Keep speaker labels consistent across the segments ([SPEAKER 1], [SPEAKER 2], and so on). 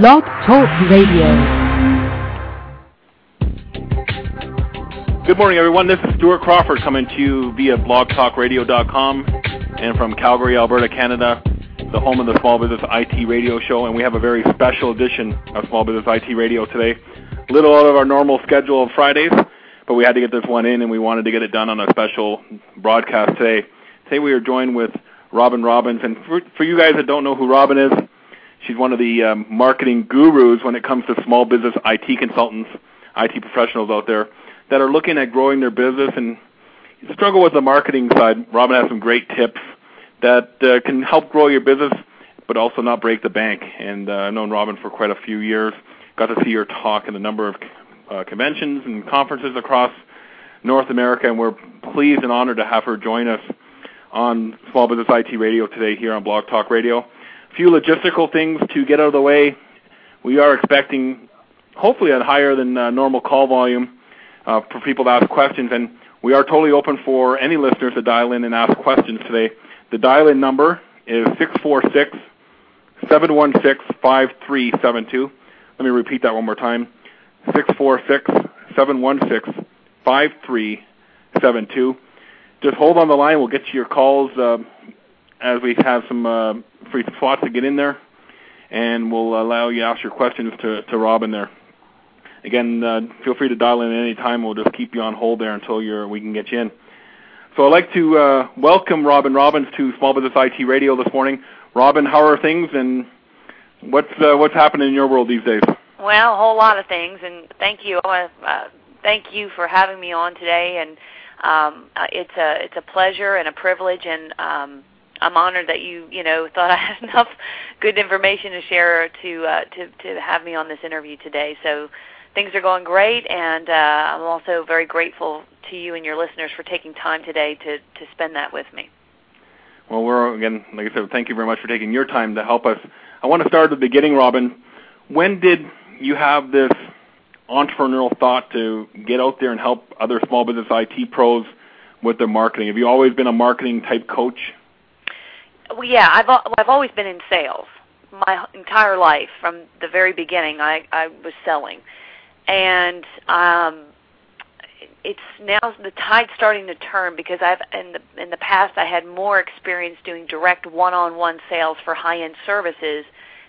[SPEAKER 1] Blog Talk Radio.
[SPEAKER 2] Good morning, everyone. This is Stuart Crawford coming to you via blogtalkradio.com and from Calgary, Alberta, Canada, the home of the Small Business IT Radio Show. And we have a very special edition of Small Business IT Radio today. A little out of our normal schedule of Fridays, but we had to get this one in and we wanted to get it done on a special broadcast today. Today we are joined with Robin Robins. And for, for you guys that don't know who Robin is, she's one of the um, marketing gurus when it comes to small business IT consultants, IT professionals out there that are looking at growing their business and struggle with the marketing side. Robin has some great tips that uh, can help grow your business, but also not break the bank. And uh, I've known Robin for quite a few years. Got to see her talk in a number of uh, conventions and conferences across North America, and we're pleased and honored to have her join us on Small Business IT Radio today here on Blog Talk Radio. Few logistical things to get out of the way. We are expecting hopefully a higher than uh, normal call volume uh, for people to ask questions, and we are totally open for any listeners to dial in and ask questions today. The dial-in number is 646 716 5372. Let me repeat that one more time. 646 716 5372 just hold on the line. We'll get to your calls uh, as we have some uh, free slots to get in there, and we'll allow you to ask your questions to, to Robin there. Again, uh, feel free to dial in at any time. We'll just keep you on hold there until you're, we can get you in. So I'd like to uh, welcome Robin Robins to Small Business IT Radio this morning. Robin, how are things, and what's uh, what's happening in your world these days?
[SPEAKER 3] Well, a whole lot of things, and thank you. To uh, thank you for having me on today, and um, uh, it's a it's a pleasure and a privilege, and um, I'm honored that you you know thought I had enough good information to share to uh, to to have me on this interview today. So things are going great, and uh, I'm also very grateful to you and your listeners for taking time today to to spend that with me.
[SPEAKER 2] Well, we're again, like I said, thank you very much for taking your time to help us. I want to start at the beginning, Robin. When did you have this entrepreneurial thought to get out there and help other small business IT pros with their marketing? Have you always been a marketing type coach?
[SPEAKER 3] Well, yeah, I've I've always been in sales my entire life from the very beginning. I I was selling, and um, it's now the tide's starting to turn because I've in the in the past I had more experience doing direct one-on-one sales for high-end services,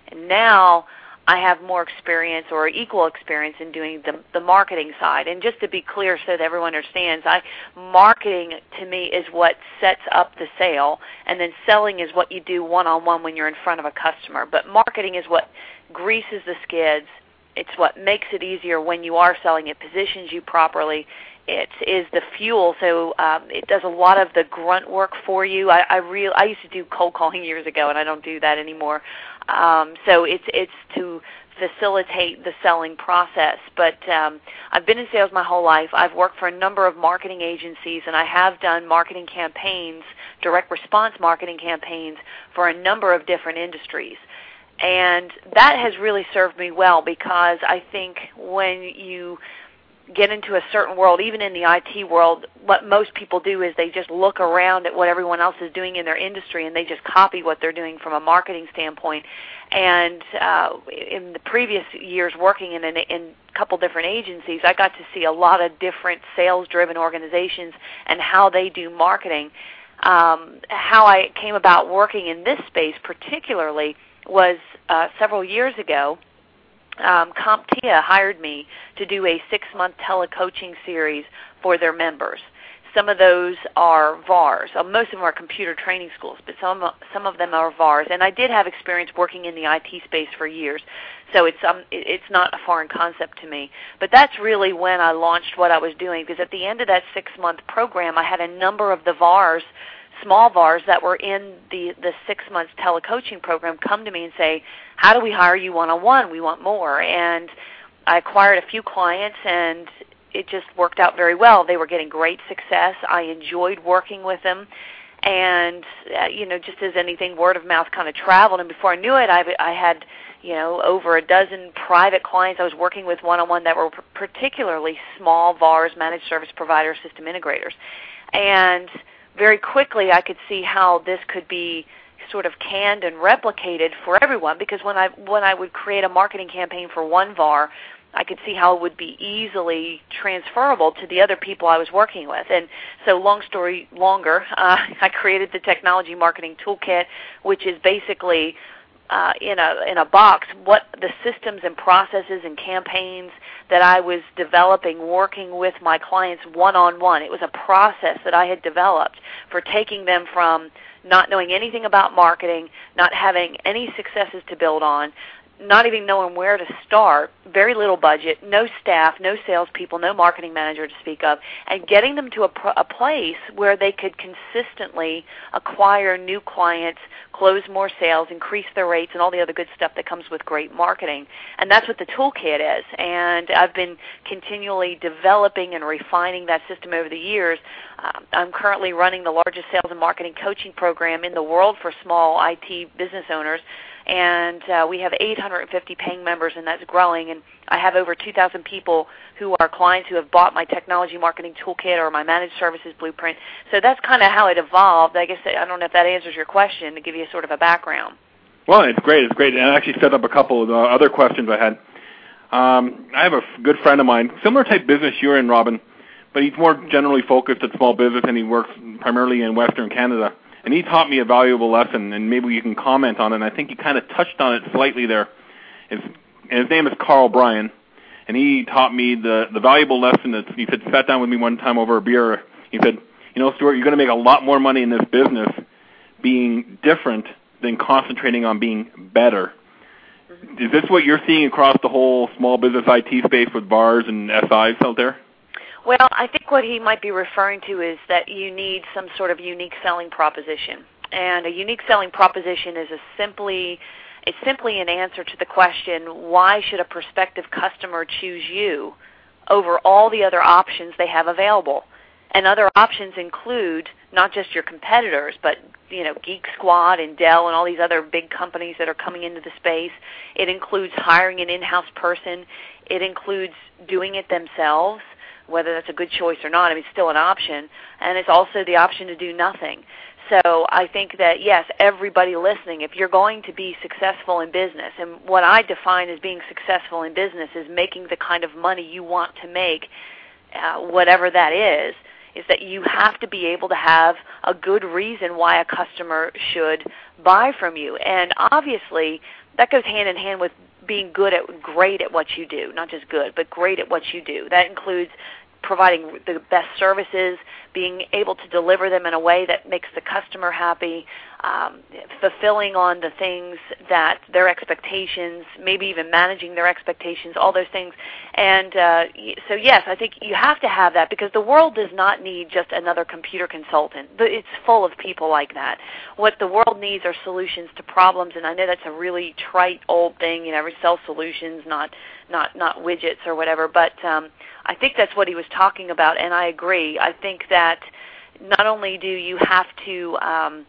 [SPEAKER 3] and now I have more experience or equal experience in doing the, the marketing side. And just to be clear so that everyone understands, I marketing to me is what sets up the sale and then selling is what you do one-on-one when you're in front of a customer. But marketing is what greases the skids. It's what makes it easier when you are selling. It positions you properly. It is the fuel, so um, it does a lot of the grunt work for you. I, I real I used to do cold calling years ago, and I don't do that anymore. Um, so it's it's to facilitate the selling process. But um, I've been in sales my whole life. I've worked for a number of marketing agencies, and I have done marketing campaigns, direct response marketing campaigns for a number of different industries. And that has really served me well because I think when you get into a certain world, even in the IT world, what most people do is they just look around at what everyone else is doing in their industry and they just copy what they're doing from a marketing standpoint. And uh, in the previous years working in, in a couple different agencies, I got to see a lot of different sales-driven organizations and how they do marketing. Um, how I came about working in this space particularly was uh, several years ago – um, CompTIA hired me to do a six-month telecoaching series for their members. Some of those are VARs. Uh, most of them are computer training schools, but some some of them are VARs. And I did have experience working in the IT space for years, so it's um it's not a foreign concept to me. But that's really when I launched what I was doing because at the end of that six-month program, I had a number of the VARs small VARs that were in the, the six months telecoaching program come to me and say, how do we hire you one-on-one? We want more. And I acquired a few clients and it just worked out very well. They were getting great success. I enjoyed working with them. And, uh, you know, just as anything, word of mouth kind of traveled. And before I knew it, I, I had, you know, over a dozen private clients I was working with one-on-one that were particularly small VARs, managed service providers, system integrators. And very quickly I could see how this could be sort of canned and replicated for everyone because when I when I would create a marketing campaign for one VAR, I could see how it would be easily transferable to the other people I was working with. And so, long story longer, uh, I created the technology marketing toolkit, which is basically uh, in a in a box what the systems and processes and campaigns that I was developing working with my clients one on one. It was a process that I had developed for taking them from not knowing anything about marketing, not having any successes to build on, not even knowing where to start, very little budget, no staff, no salespeople, no marketing manager to speak of, and getting them to a, a place where they could consistently acquire new clients, close more sales, increase their rates, and all the other good stuff that comes with great marketing. And that's what the toolkit is. And I've been continually developing and refining that system over the years. Um, I'm currently running the largest sales and marketing coaching program in the world for small IT business owners and uh, we have 850 paying members, and that's growing. And I have over 2,000 people who are clients who have bought my technology marketing toolkit or my managed services blueprint. So that's kind of how it evolved. I guess I don't know if that answers your question to give you sort of a background.
[SPEAKER 2] Well, it's great. It's great, and I actually set up a couple of uh, other questions I had. Um, I have a good friend of mine, similar type business you're in, Robin, but he's more generally focused at small business, and he works primarily in Western Canada and he taught me a valuable lesson, and maybe you can comment on it. And I think he kind of touched on it slightly there. His, and his name is Carl Bryan, and he taught me the the valuable lesson that he said sat down with me one time over a beer. He said, "You know, Stuart, you're going to make a lot more money in this business being different than concentrating on being better." Is this what you're seeing across the whole small business IT space with VARs and SIs out there?
[SPEAKER 3] Well, I think what he might be referring to is that you need some sort of unique selling proposition. And a unique selling proposition is a simply it's simply an answer to the question, why should a prospective customer choose you over all the other options they have available? And other options include not just your competitors, but you know, Geek Squad and Dell and all these other big companies that are coming into the space. It includes hiring an in-house person. It includes doing it themselves whether that's a good choice or not. I mean, it's still an option, and it's also the option to do nothing. So I think that yes, everybody listening, if you're going to be successful in business, and what I define as being successful in business is making the kind of money you want to make, uh, whatever that is, is that you have to be able to have a good reason why a customer should buy from you. And obviously, that goes hand in hand with being good at great at what you do, not just good, but great at what you do. That includes providing the best services, being able to deliver them in a way that makes the customer happy, um, fulfilling on the things that their expectations, maybe even managing their expectations, all those things. And uh, so, yes, I think you have to have that because the world does not need just another computer consultant. It's full of people like that. What the world needs are solutions to problems, and I know that's a really trite old thing. You know, we sell solutions, not not not widgets or whatever. But um, I think that's what he was talking about, and I agree. I think that not only do you have to um,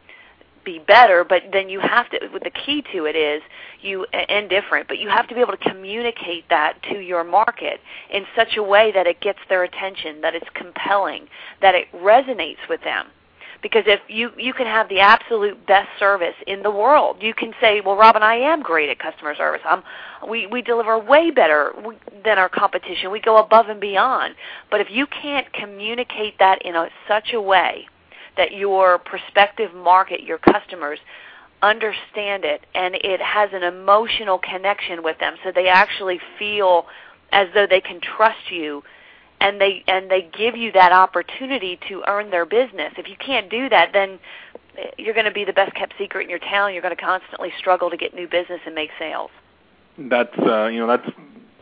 [SPEAKER 3] be better, but then you have to. The key to it is you and different, but you have to be able to communicate that to your market in such a way that it gets their attention, that it's compelling, that it resonates with them. Because if you you can have the absolute best service in the world. You can say well robin i am great at customer service. Um we we deliver way better than our competition. We go above and beyond. But if you can't communicate that in a, such a way that your prospective market your customers understand it and it has an emotional connection with them so they actually feel as though they can trust you and they and they give you that opportunity to earn their business. If you can't do that, then you're going to be the best kept secret in your town. You're going to constantly struggle to get new business and make sales.
[SPEAKER 2] That's uh, you know that's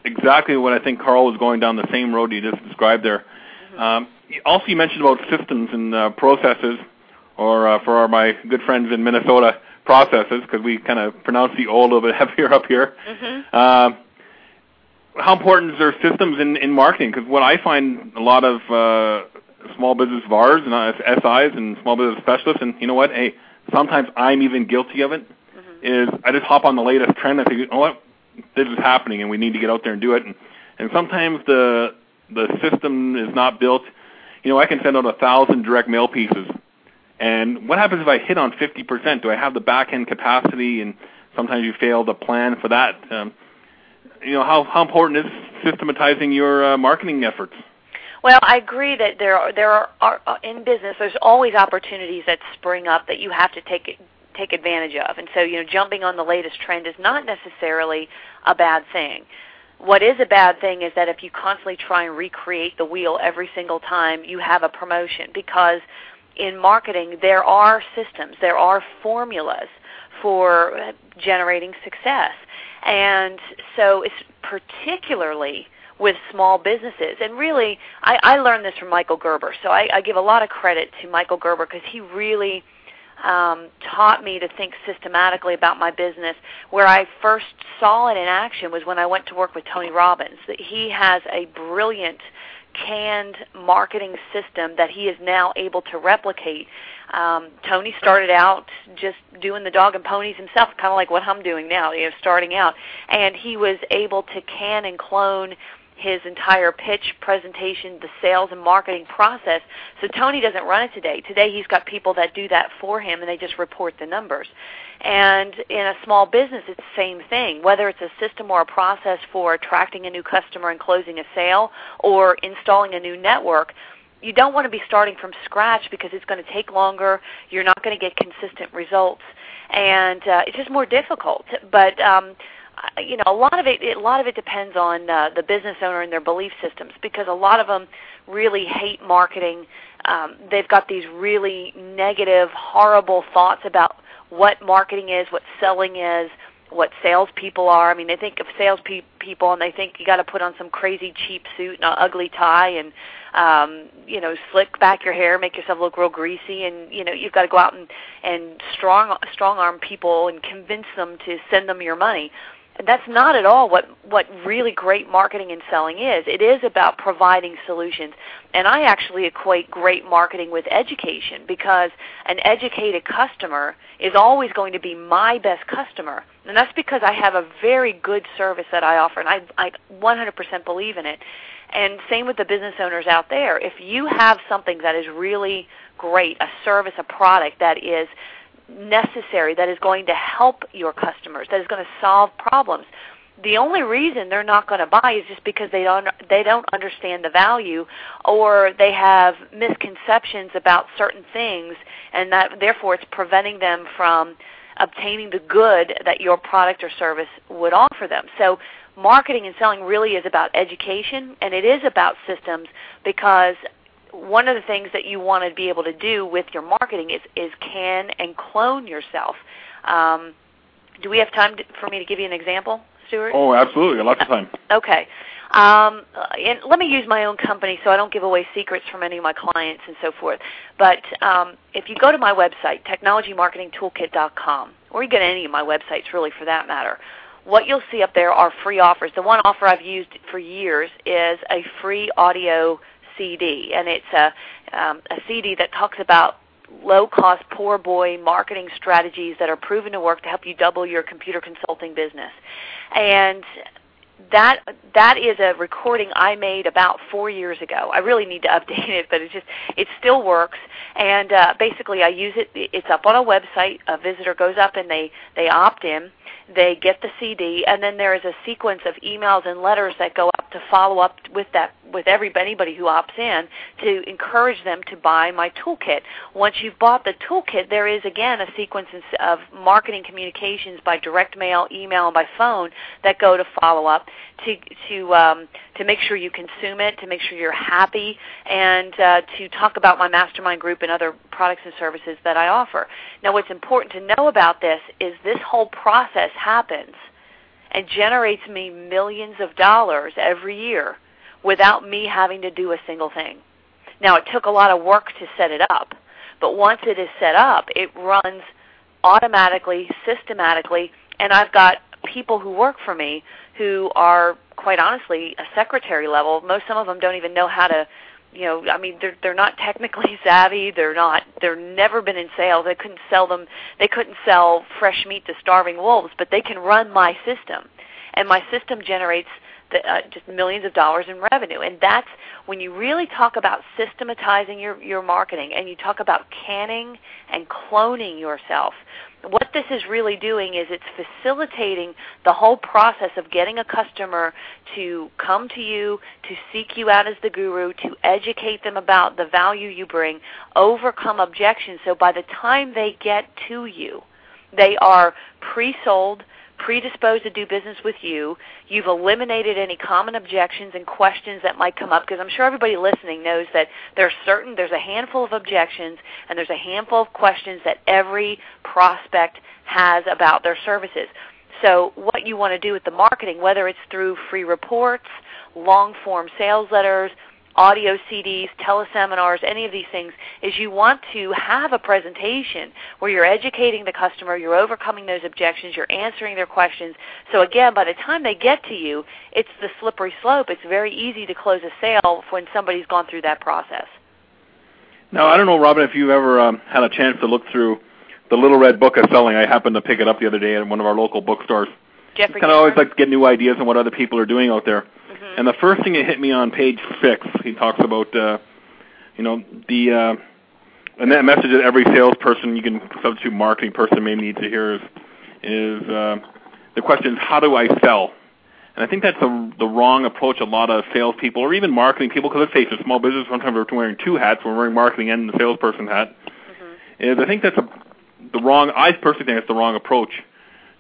[SPEAKER 2] exactly what I think Carl was going down the same road you just described there. Mm-hmm. Um, also, you mentioned about systems and uh, processes, or uh, for our, my good friends in Minnesota, processes, because we kind of pronounce the O a little bit heavier up here. Mm-hmm. Uh, how important is there systems in, in marketing? Because what I find a lot of uh, small business VARs and uh, SIs and small business specialists, and you know what? Hey, sometimes I'm even guilty of it. Mm-hmm. Is I just hop on the latest trend and think, you know what, this is happening, and we need to get out there and do it. And, and sometimes the the system is not built. You know, I can send out a thousand direct mail pieces, And what happens if I hit on 50%? Do I have the back end capacity? And sometimes you fail to plan for that. Um, you know, how, how important is systematizing your uh, marketing efforts?
[SPEAKER 3] Well, I agree that there are there are, are uh, in business there's always opportunities that spring up that you have to take take advantage of. And so, you know, jumping on the latest trend is not necessarily a bad thing. What is a bad thing is that if you constantly try and recreate the wheel every single time you have a promotion because in marketing there are systems, there are formulas for generating success. And so it's particularly with small businesses. And really, I, I learned this from Michael Gerber. So I, I give a lot of credit to Michael Gerber because he really um, taught me to think systematically about my business. Where I first saw it in action was when I went to work with Tony Robbins. He has a brilliant canned marketing system that he is now able to replicate. Um, Tony started out just doing the dog and ponies himself, kind of like what I'm doing now, you know, starting out, and he was able to can and clone his entire pitch presentation, the sales and marketing process. So Tony doesn't run it today. Today he's got people that do that for him and they just report the numbers. And in a small business it's the same thing, whether it's a system or a process for attracting a new customer and closing a sale or installing a new network. You don't want to be starting from scratch because it's going to take longer. You're not going to get consistent results, and uh, it's just more difficult. But um, you know, a lot of it, a lot of it depends on uh, the business owner and their belief systems because a lot of them really hate marketing. Um, they've got these really negative, horrible thoughts about what marketing is, what selling is, what salespeople are. I mean, they think of salespeople and they think you got to put on some crazy cheap suit and an ugly tie and um, you know slick back your hair, make yourself look real greasy, and you know you've got to go out and and strong strong arm people and convince them to send them your money that's not at all what what really great marketing and selling is. It is about providing solutions. And I actually equate great marketing with education because an educated customer is always going to be my best customer. And that's because I have a very good service that I offer and I I 100% believe in it. And same with the business owners out there. If you have something that is really great, a service, a product that is necessary, that is going to help your customers, that is going to solve problems. The only reason they're not going to buy is just because they don't they don't understand the value or they have misconceptions about certain things and that therefore it's preventing them from obtaining the good that your product or service would offer them. So marketing and selling really is about education and it is about systems because one of the things that you want to be able to do with your marketing is, is can and clone yourself. Um, do we have time to, for me to give you an example, Stuart?
[SPEAKER 2] Oh, absolutely. Lots of time.
[SPEAKER 3] Okay. Um, and let me use my own company so I don't give away secrets from any of my clients and so forth. But um, if you go to my website, technologymarketingtoolkit.com, or you go to any of my websites really for that matter, what you'll see up there are free offers. The one offer I've used for years is a free audio CD, and it's a, um, a CD that talks about low-cost, poor boy marketing strategies that are proven to work to help you double your computer consulting business. And that that is a recording I made about four years ago. I really need to update it, but it just it still works. And uh, basically, I use it. It's up on a website. A visitor goes up and they they opt in they get the CD, and then there is a sequence of emails and letters that go up to follow up with that with everybody anybody who opts in to encourage them to buy my toolkit. Once you've bought the toolkit, there is again a sequence of marketing communications by direct mail, email, and by phone that go to follow up to to um, to make sure you consume it, to make sure you're happy, and uh, to talk about my mastermind group and other products and services that I offer. Now, what's important to know about this is this whole process happens and generates me millions of dollars every year without me having to do a single thing. Now, it took a lot of work to set it up, but once it is set up, it runs automatically, systematically, and I've got people who work for me who are quite honestly a secretary level. Most some of them don't even know how to you know, I mean, they're they're not technically savvy. They're not. They're never been in sales. They couldn't sell them. They couldn't sell fresh meat to starving wolves, but they can run my system, and my system generates uh, just millions of dollars in revenue. And that's when you really talk about systematizing your, your marketing and you talk about canning and cloning yourself. What this is really doing is it's facilitating the whole process of getting a customer to come to you, to seek you out as the guru, to educate them about the value you bring, overcome objections. So by the time they get to you, they are pre-sold, predisposed to do business with you. You've eliminated any common objections and questions that might come up because I'm sure everybody listening knows that there's certain there's a handful of objections and there's a handful of questions that every prospect has about their services. So what you want to do with the marketing, whether it's through free reports, long form sales letters, audio CDs, teleseminars, any of these things, is you want to have a presentation where you're educating the customer, you're overcoming those objections, you're answering their questions. So again, by the time they get to you, it's the slippery slope. It's very easy to close a sale when somebody's gone through that process.
[SPEAKER 2] Now, I don't know, Robin, if you've ever um, had a chance to look through the Little Red Book of Selling. I happened to pick it up the other day at one of our local bookstores.
[SPEAKER 3] Jeffrey
[SPEAKER 2] kind of always like to get new ideas on what other people are doing out there.
[SPEAKER 3] Mm-hmm.
[SPEAKER 2] And the first thing that hit me on page six, he talks about, uh, you know, the uh, and that message that every salesperson, you can substitute marketing person may need to hear is, is uh, the question is how do I sell? And I think that's the the wrong approach. A lot of salespeople, or even marketing people, because let's face it, small business sometimes we're wearing two hats. We're wearing marketing and the salesperson hat.
[SPEAKER 3] Mm-hmm.
[SPEAKER 2] Is I think that's a the wrong. I personally think it's the wrong approach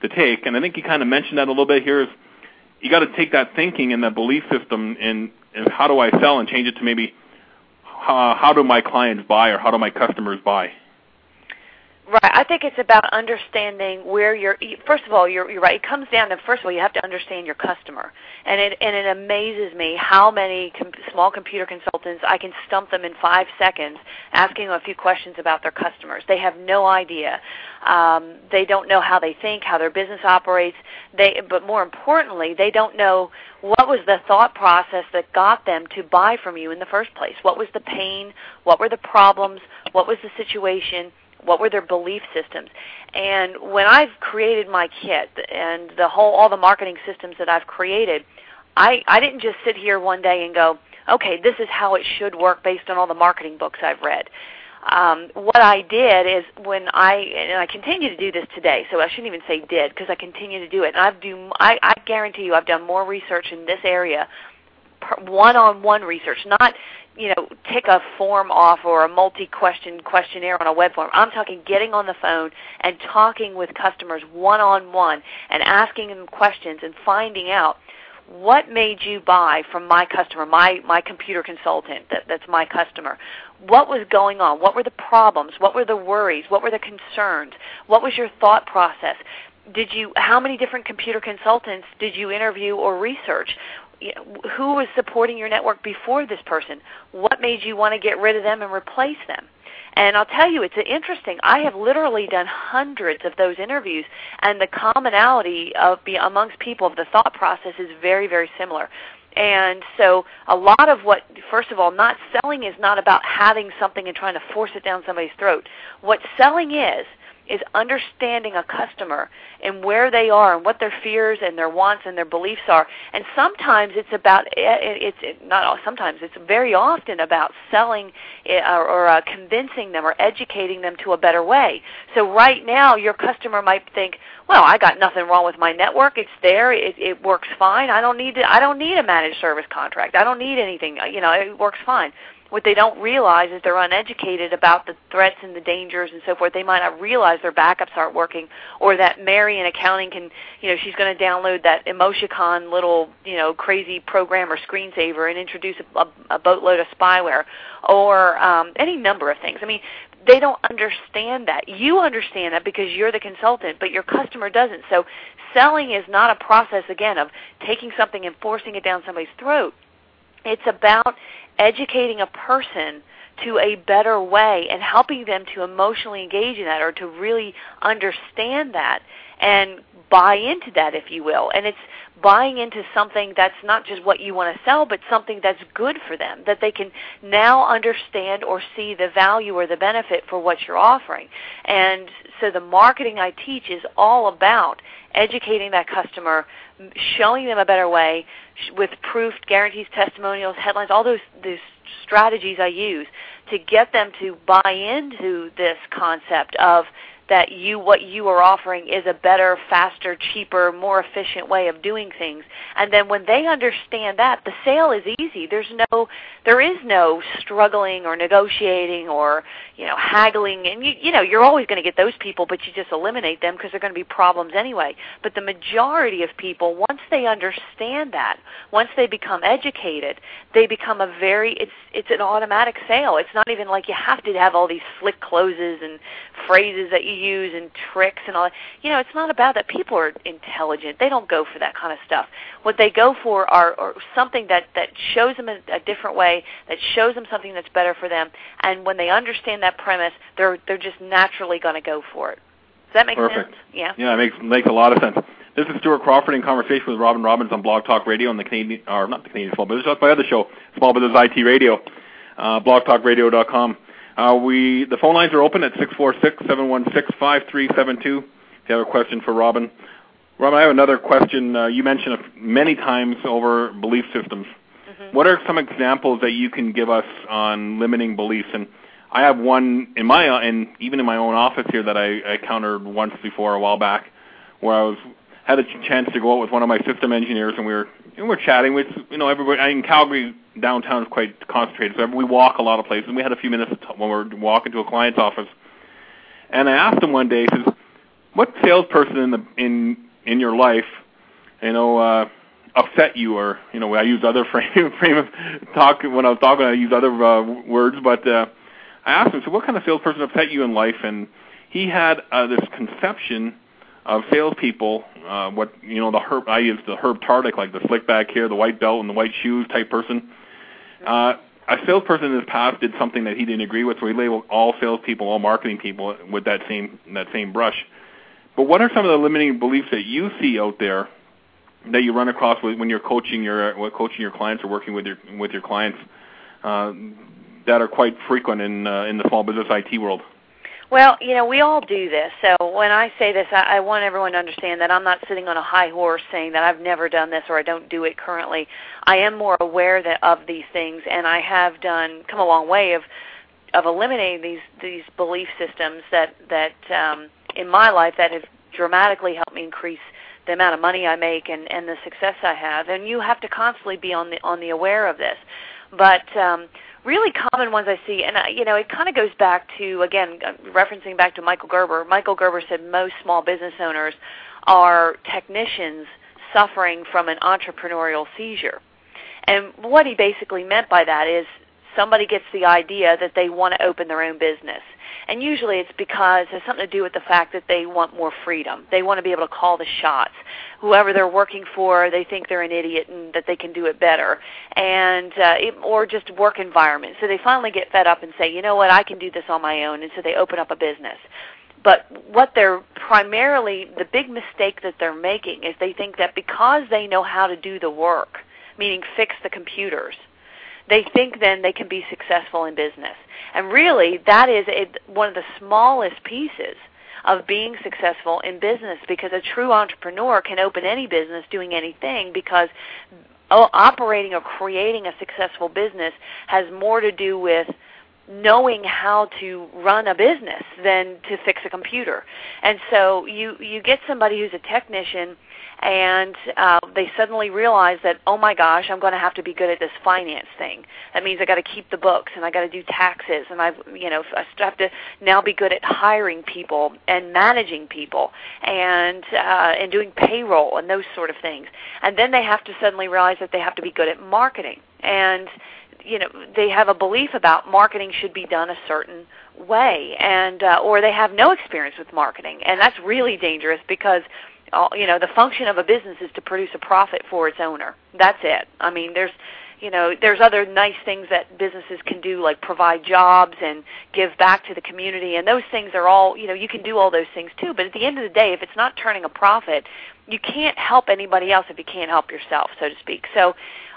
[SPEAKER 2] to take. And I think you kind of mentioned that a little bit here. Is you got to take that thinking and that belief system and and how do I sell and change it to maybe uh, how do my clients buy or how do my customers buy?
[SPEAKER 3] Right. I think it's about understanding where you're. First of all, you're, you're right. It comes down to first of all, you have to understand your customer, and it and it amazes me how many com- small computer consultants I can stump them in five seconds, asking a few questions about their customers. They have no idea. Um, they don't know how they think, how their business operates. They, but more importantly, they don't know what was the thought process that got them to buy from you in the first place. What was the pain? What were the problems? What was the situation? What were their belief systems and when i've created my kit and the whole all the marketing systems that i've created i i didn't just sit here one day and go okay this is how it should work based on all the marketing books i've read um, what I did is when I and I continue to do this today, so I shouldn't even say did because I continue to do it. And I've do I, I guarantee you I've done more research in this area, one-on-one research, not you know, take a form off or a multi-question questionnaire on a web form. I'm talking getting on the phone and talking with customers one-on-one and asking them questions and finding out what made you buy from my customer, my my computer consultant that, that's my customer. What was going on? What were the problems? What were the worries? What were the concerns? What was your thought process? Did you how many different computer consultants did you interview or research? Who was supporting your network before this person? What made you want to get rid of them and replace them? And I'll tell you, it's interesting. I have literally done hundreds of those interviews, and the commonality of be amongst people of the thought process is very, very similar. And so a lot of what, first of all, not selling is not about having something and trying to force it down somebody's throat. What selling is is understanding a customer and where they are and what their fears and their wants and their beliefs are. And sometimes it's about it's not all sometimes it's very often about selling eh, or, or uh, convincing them or educating them to a better way. So right now your customer might think, well, I got nothing wrong with my network. It's there. It, it works fine. I don't need to, I don't need a managed service contract. I don't need anything. You know, it works fine what they don't realize is they're uneducated about the threats and the dangers and so forth. They might not realize their backups aren't working, or that Mary in accounting can, you know, she's going to download that Emoticon little, you know, crazy program or screensaver and introduce a, a, a boatload of spyware, or um, any number of things. I mean, they don't understand that. You understand that because you're the consultant, but your customer doesn't. So selling is not a process again of taking something and forcing it down somebody's throat. It's about educating a person to a better way and helping them to emotionally engage in that or to really understand that and buy into that if you will. And it's buying into something that's not just what you want to sell but something that's good for them that they can now understand or see the value or the benefit for what you're offering. And so the marketing I teach is all about educating that customer showing them a better way with proof, guarantees, testimonials, headlines, all those those strategies I use to get them to buy into this concept of that you what you are offering is a better, faster, cheaper, more efficient way of doing things. And then when they understand that, the sale is easy. There's no there is no struggling or negotiating or, you know, haggling and you you know, you're always going to get those people, but you just eliminate them because they're going to be problems anyway. But the majority of people once they understand that, once they become educated, they become a very it's it's an automatic sale. It's not even like you have to have all these slick closes and phrases that you use and tricks and all that. You know, it's not about that. People are intelligent. They don't go for that kind of stuff. What they go for are, are something that that shows them a, a different way, that shows them something that's better for them. And when they understand that premise, they're they're just naturally going to go for it. Does that make
[SPEAKER 2] Perfect.
[SPEAKER 3] sense? Yeah.
[SPEAKER 2] Yeah, it makes makes a lot of sense. This is Stuart Crawford in conversation with Robin Robins on Blog Talk Radio on the Canadian, or not the Canadian Small Business, that's my other show, Small Business IT Radio, uh, blogtalkradio.com. Uh, we the phone lines are open at six four six seven one six five three seven two. If you have a question for Robin, Robin, I have another question. Uh, you mentioned many times over belief systems.
[SPEAKER 3] Mm-hmm.
[SPEAKER 2] What are some examples that you can give us on limiting beliefs? And I have one in my and even in my own office here that I, I encountered once before a while back, where I was had a chance to go out with one of my system engineers, and we were and we're chatting with you know everybody in Calgary downtown is quite concentrated, so we walk a lot of places. And we had a few minutes when we were walking to a client's office, and I asked him one day, he says, "What salesperson in the in in your life, you know, uh, upset you?" Or you know, I use other frame frame of talk when I was talking. I use other uh, words, but uh, I asked him, "So what kind of salesperson upset you in life?" And he had uh, this conception of salespeople, uh, what you know, the herb I use the Herb Tarlek, like the slick back hair, the white belt, and the white shoes type person. Uh, a salesperson in his past did something that he didn't agree with, so he labeled all salespeople, all marketing people with that same that same brush. But what are some of the limiting beliefs that you see out there that you run across when you're coaching your uh, coaching your clients or working with your with your clients uh, that are quite frequent in uh, in the small business IT world?
[SPEAKER 3] Well, you know, we all do this. So when I say this, I, I want everyone to understand that I'm not sitting on a high horse saying that I've never done this or I don't do it currently. I am more aware that, of these things, and I have done come a long way of of eliminating these these belief systems that that um, in my life that have dramatically helped me increase the amount of money I make and and the success I have. And you have to constantly be on the on the aware of this. But um, really common ones I see, and uh, you know, it kind of goes back to again uh, referencing back to Michael Gerber. Michael Gerber said most small business owners are technicians suffering from an entrepreneurial seizure. And what he basically meant by that is somebody gets the idea that they want to open their own business. And usually it's because it has something to do with the fact that they want more freedom. They want to be able to call the shots. Whoever they're working for, they think they're an idiot and that they can do it better. And uh, it, or just work environment. So they finally get fed up and say, "You know what? I can do this on my own." And so they open up a business. But what they're primarily the big mistake that they're making is they think that because they know how to do the work, meaning fix the computers, they think then they can be successful in business. And really, that is a, one of the smallest pieces of being successful in business because a true entrepreneur can open any business doing anything because uh, operating or creating a successful business has more to do with knowing how to run a business than to fix a computer. And so you you get somebody who's a technician and uh, they suddenly realize that oh my gosh i'm going to have to be good at this finance thing. That means i got to keep the books and i got to do taxes and i you know i have to now be good at hiring people and managing people and uh, and doing payroll and those sort of things. And then they have to suddenly realize that they have to be good at marketing. And you know they have a belief about marketing should be done a certain way and uh, or they have no experience with marketing. And that's really dangerous because you know the function of a business is to produce a profit for its owner. That's it. I mean there's you know there's other nice things that businesses can do like provide jobs and give back to the community and those things are all you know you can do all those things too. But at the end of the day if it's not turning a profit you can't help anybody else if you can't help yourself so to speak. So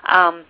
[SPEAKER 3] um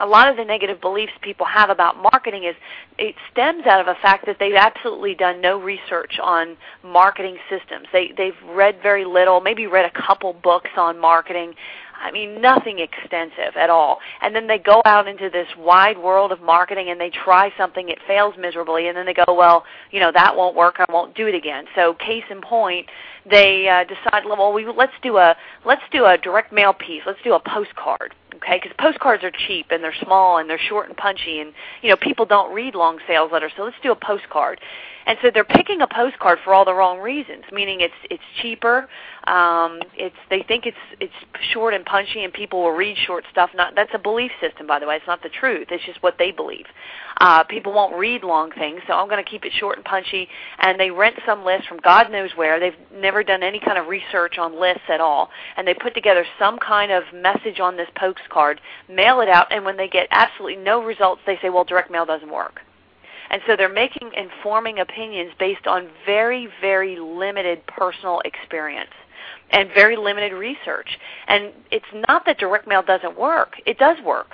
[SPEAKER 3] a lot of the negative beliefs people have about marketing is it stems out of a fact that they've absolutely done no research on marketing systems. They they've read very little, maybe read a couple books on marketing. I mean, nothing extensive at all. And then they go out into this wide world of marketing and they try something, it fails miserably, and then they go, well, you know, that won't work, I won't do it again. So, case in point, they uh, decide, well, we, let's do a let's do a direct mail piece, let's do a postcard okay? Because postcards are cheap and they're small and they're short and punchy, and you know people don't read long sales letters, so let's do a postcard. And so they're picking a postcard for all the wrong reasons, meaning it's it's cheaper, um, it's they think it's it's short and punchy, and people will read short stuff. Not that's a belief system, by the way. It's not the truth. It's just what they believe. Uh, people won't read long things, so I'm going to keep it short and punchy. And they rent some list from God knows where. They've never done any kind of research on lists at all, and they put together some kind of message on this postcard, mail it out, and when they get absolutely no results, they say, well, direct mail doesn't work. And so they're making informing opinions based on very, very limited personal experience and very limited research. And it's not that direct mail doesn't work. It does work.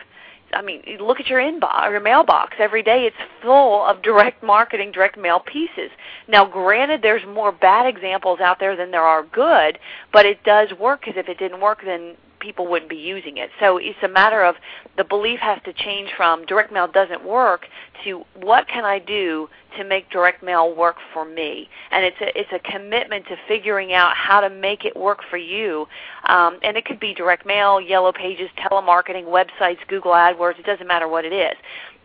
[SPEAKER 3] I mean, look at your inbox, your mailbox every day. It's full of direct marketing, direct mail pieces. Now, granted, there's more bad examples out there than there are good, but it does work. Because if it didn't work, then people wouldn't be using it. So it's a matter of the belief has to change from direct mail doesn't work to what can I do to make direct mail work for me? And it's a it's a commitment to figuring out how to make it work for you. Um, and it could be direct mail, yellow pages, telemarketing, websites, Google AdWords. It doesn't matter what it is.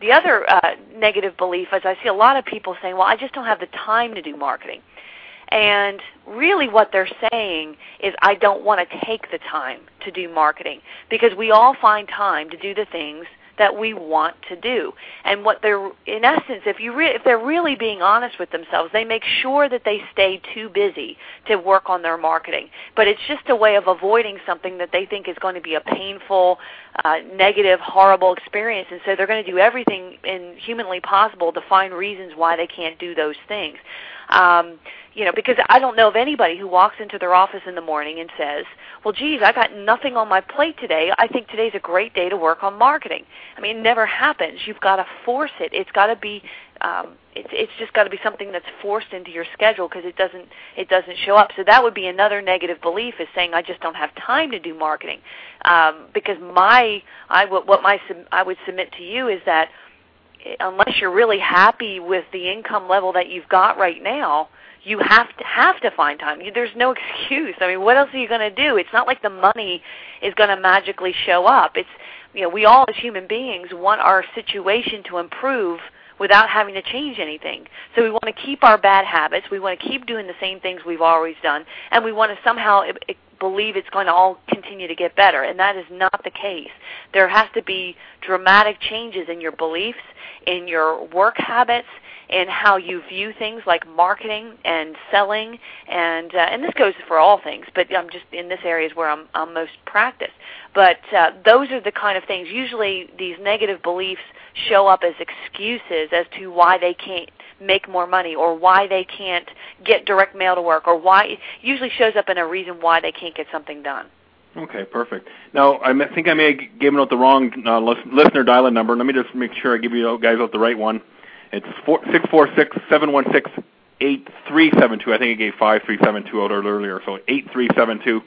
[SPEAKER 3] The other uh, negative belief is I see a lot of people saying, "Well, I just don't have the time to do marketing." And really, what they're saying is, I don't want to take the time to do marketing because we all find time to do the things that we want to do. And what they're in essence, if you re- if they're really being honest with themselves, they make sure that they stay too busy to work on their marketing. But it's just a way of avoiding something that they think is going to be a painful, uh, negative, horrible experience, and so they're going to do everything in humanly possible to find reasons why they can't do those things. Um, you know, because I don't know of anybody who walks into their office in the morning and says, "Well, geez, I got nothing on my plate today. I think today's a great day to work on marketing." I mean, it never happens. You've got to force it. It's got to be um, it's it's just got to be something that's forced into your schedule because it doesn't it doesn't show up. So that would be another negative belief is saying I just don't have time to do marketing. Um, because my I what my I would submit to you is that unless you're really happy with the income level that you've got right now, you have to have to find time. You, there's no excuse. I mean, what else are you going to do? It's not like the money is going to magically show up. It's you know, we all as human beings want our situation to improve without having to change anything. So we want to keep our bad habits. We want to keep doing the same things we've always done, and we want to somehow it, it believe it's going to all continue to get better, and that is not the case. There has to be dramatic changes in your beliefs, in your work habits, in how you view things like marketing and selling, and uh, and this goes for all things. But I'm just in this area is where I'm, I'm most practiced. But uh, those are the kind of things. Usually, these negative beliefs show up as excuses as to why they can't make more money or why they can't get direct mail to work or why it usually shows up in a reason why they can't get something done.
[SPEAKER 2] Okay, perfect. Now, I think I may have given out the wrong uh, listener dial-in number. Let me just make sure I give you guys out the right one. It's six four six seven one six eight three seven two. I think I gave five three seven two out earlier, so eight three seven two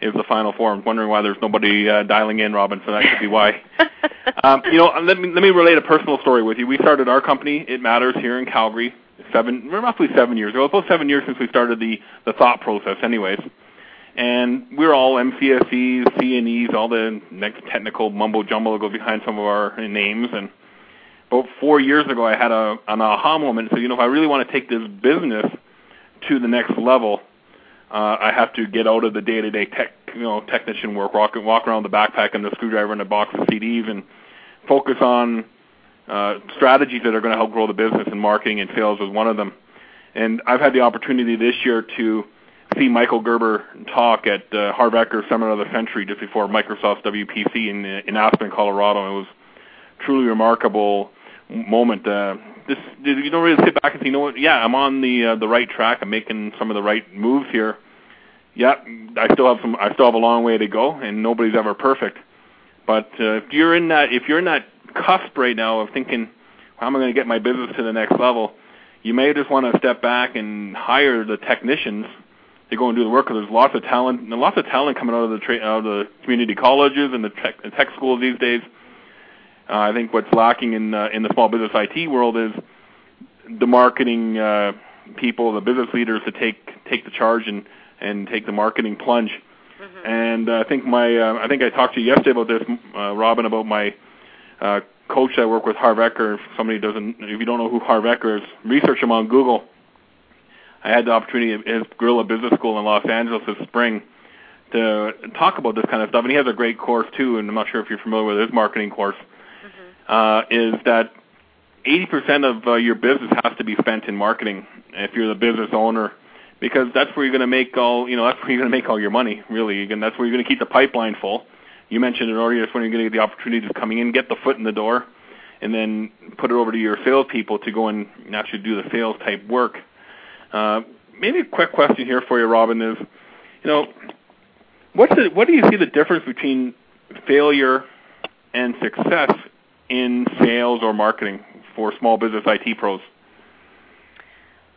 [SPEAKER 2] is the final form. Wondering why there's nobody uh, dialing in, Robin. So that could be why. um, you know, let me let me relate a personal story with you. We started our company, It Matters, here in Calgary, seven roughly seven years ago. It's About seven years since we started the the thought process, anyways. And we're all MCSEs, CNEs, all the next technical mumbo jumbo that goes behind some of our names. And about four years ago, I had a an aha moment. So you know, if I really want to take this business to the next level, uh, I have to get out of the day-to-day tech, you know, technician work, walk walk around the backpack and the screwdriver and a box of CDs, and focus on uh, strategies that are going to help grow the business. And marketing and sales was one of them. And I've had the opportunity this year to see Michael Gerber talk at uh, Harv-Eker Seminar of the Century just before Microsoft's WPC in in Aspen, Colorado. It was truly remarkable moment. Uh, this you don't really sit back and think, you know what? Yeah, I'm on the uh, the right track. I'm making some of the right moves here. Yeah, I still have some. I still have a long way to go, and nobody's ever perfect. But uh, if you're in that if you're in that cusp right now of thinking, how am I going to get my business to the next level? You may just want to step back and hire the technicians to go and do the work. Because there's lots of talent, and lots of talent coming out of the tra- out of the community colleges and the tech, the tech schools these days. Uh, I think what's lacking in uh, in the small business IT world is the marketing uh, people, the business leaders to take take the charge and and take the marketing plunge. Mm-hmm. And uh, I think my uh, I think I talked to you yesterday about this, uh, Robin, about my uh, coach I work with, Harv Eker. If somebody doesn't, if you don't know who Harv Eker is, research him on Google. I had the opportunity at his Guerrilla Business School in Los Angeles this spring to talk about this kind of stuff, and he has a great course too. And I'm not sure if you're familiar with his marketing course. Uh, is that 80% of uh, your business has to be spent in marketing if you're the business owner because that's where you're going to make all you know that's where you're going to make all your money really and that's where you're going to keep the pipeline full. You mentioned it earlier that's when you're going to get the opportunities coming in get the foot in the door and then put it over to your salespeople to go and actually do the sales type work. Uh, maybe a quick question here for you robin is you know what's the, what do you see the difference between failure and success in sales or marketing for small business IT pros?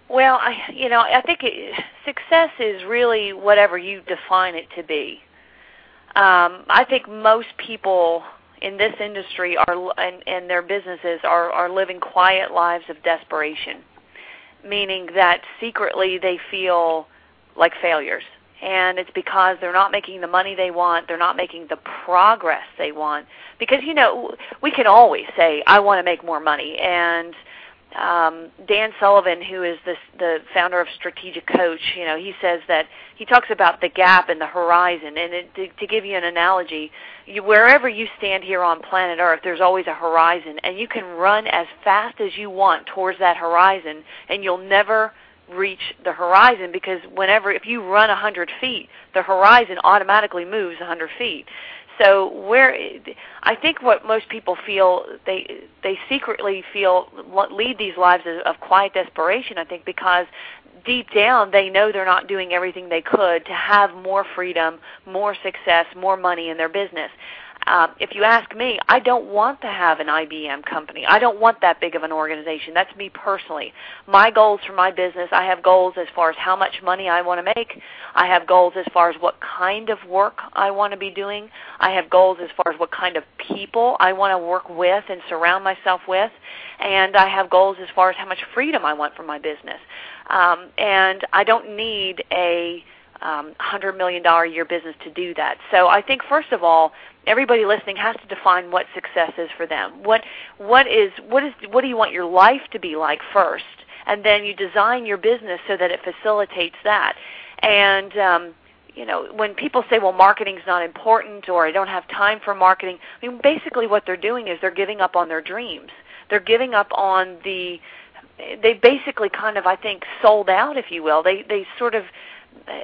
[SPEAKER 3] Well, I you know I think it, success is really whatever you define it to be. Um, I think most people in this industry are and, and their businesses are are living quiet lives of desperation, meaning that secretly they feel like failures and it's because they're not making the money they want, they're not making the progress they want. Because you know, we can always say I want to make more money and um, Dan Sullivan, who is the the founder of Strategic Coach, you know, he says that he talks about the gap and the horizon. And it, to, to give you an analogy, you, wherever you stand here on planet Earth, there's always a horizon, and you can run as fast as you want towards that horizon, and you'll never reach the horizon because whenever if you run a 100 feet, the horizon automatically moves a 100 feet. So where I think what most people feel they they secretly feel lead these lives of quiet desperation. I think because deep down they know they're not doing everything they could to have more freedom, more success, more money in their business. Um, if you ask me, I don't want to have an IBM company. I don't want that big of an organization. That's me personally. My goals for my business, I have goals as far as how much money I want to make. I have goals as far as what kind of work I want to be doing. I have goals as far as what kind of people I want to work with and surround myself with. And I have goals as far as how much freedom I want from my business. Um, and I don't need a um, $100 million a year business to do that. So I think, first of all, everybody listening has to define what success is for them. What, what, is, what, is, what do you want your life to be like first? And then you design your business so that it facilitates that. And um, you know, when people say, "Well, marketing's not important," or "I don't have time for marketing," I mean, basically what they're doing is they're giving up on their dreams. They're giving up on the. They basically kind of, I think, sold out, if you will. They they sort of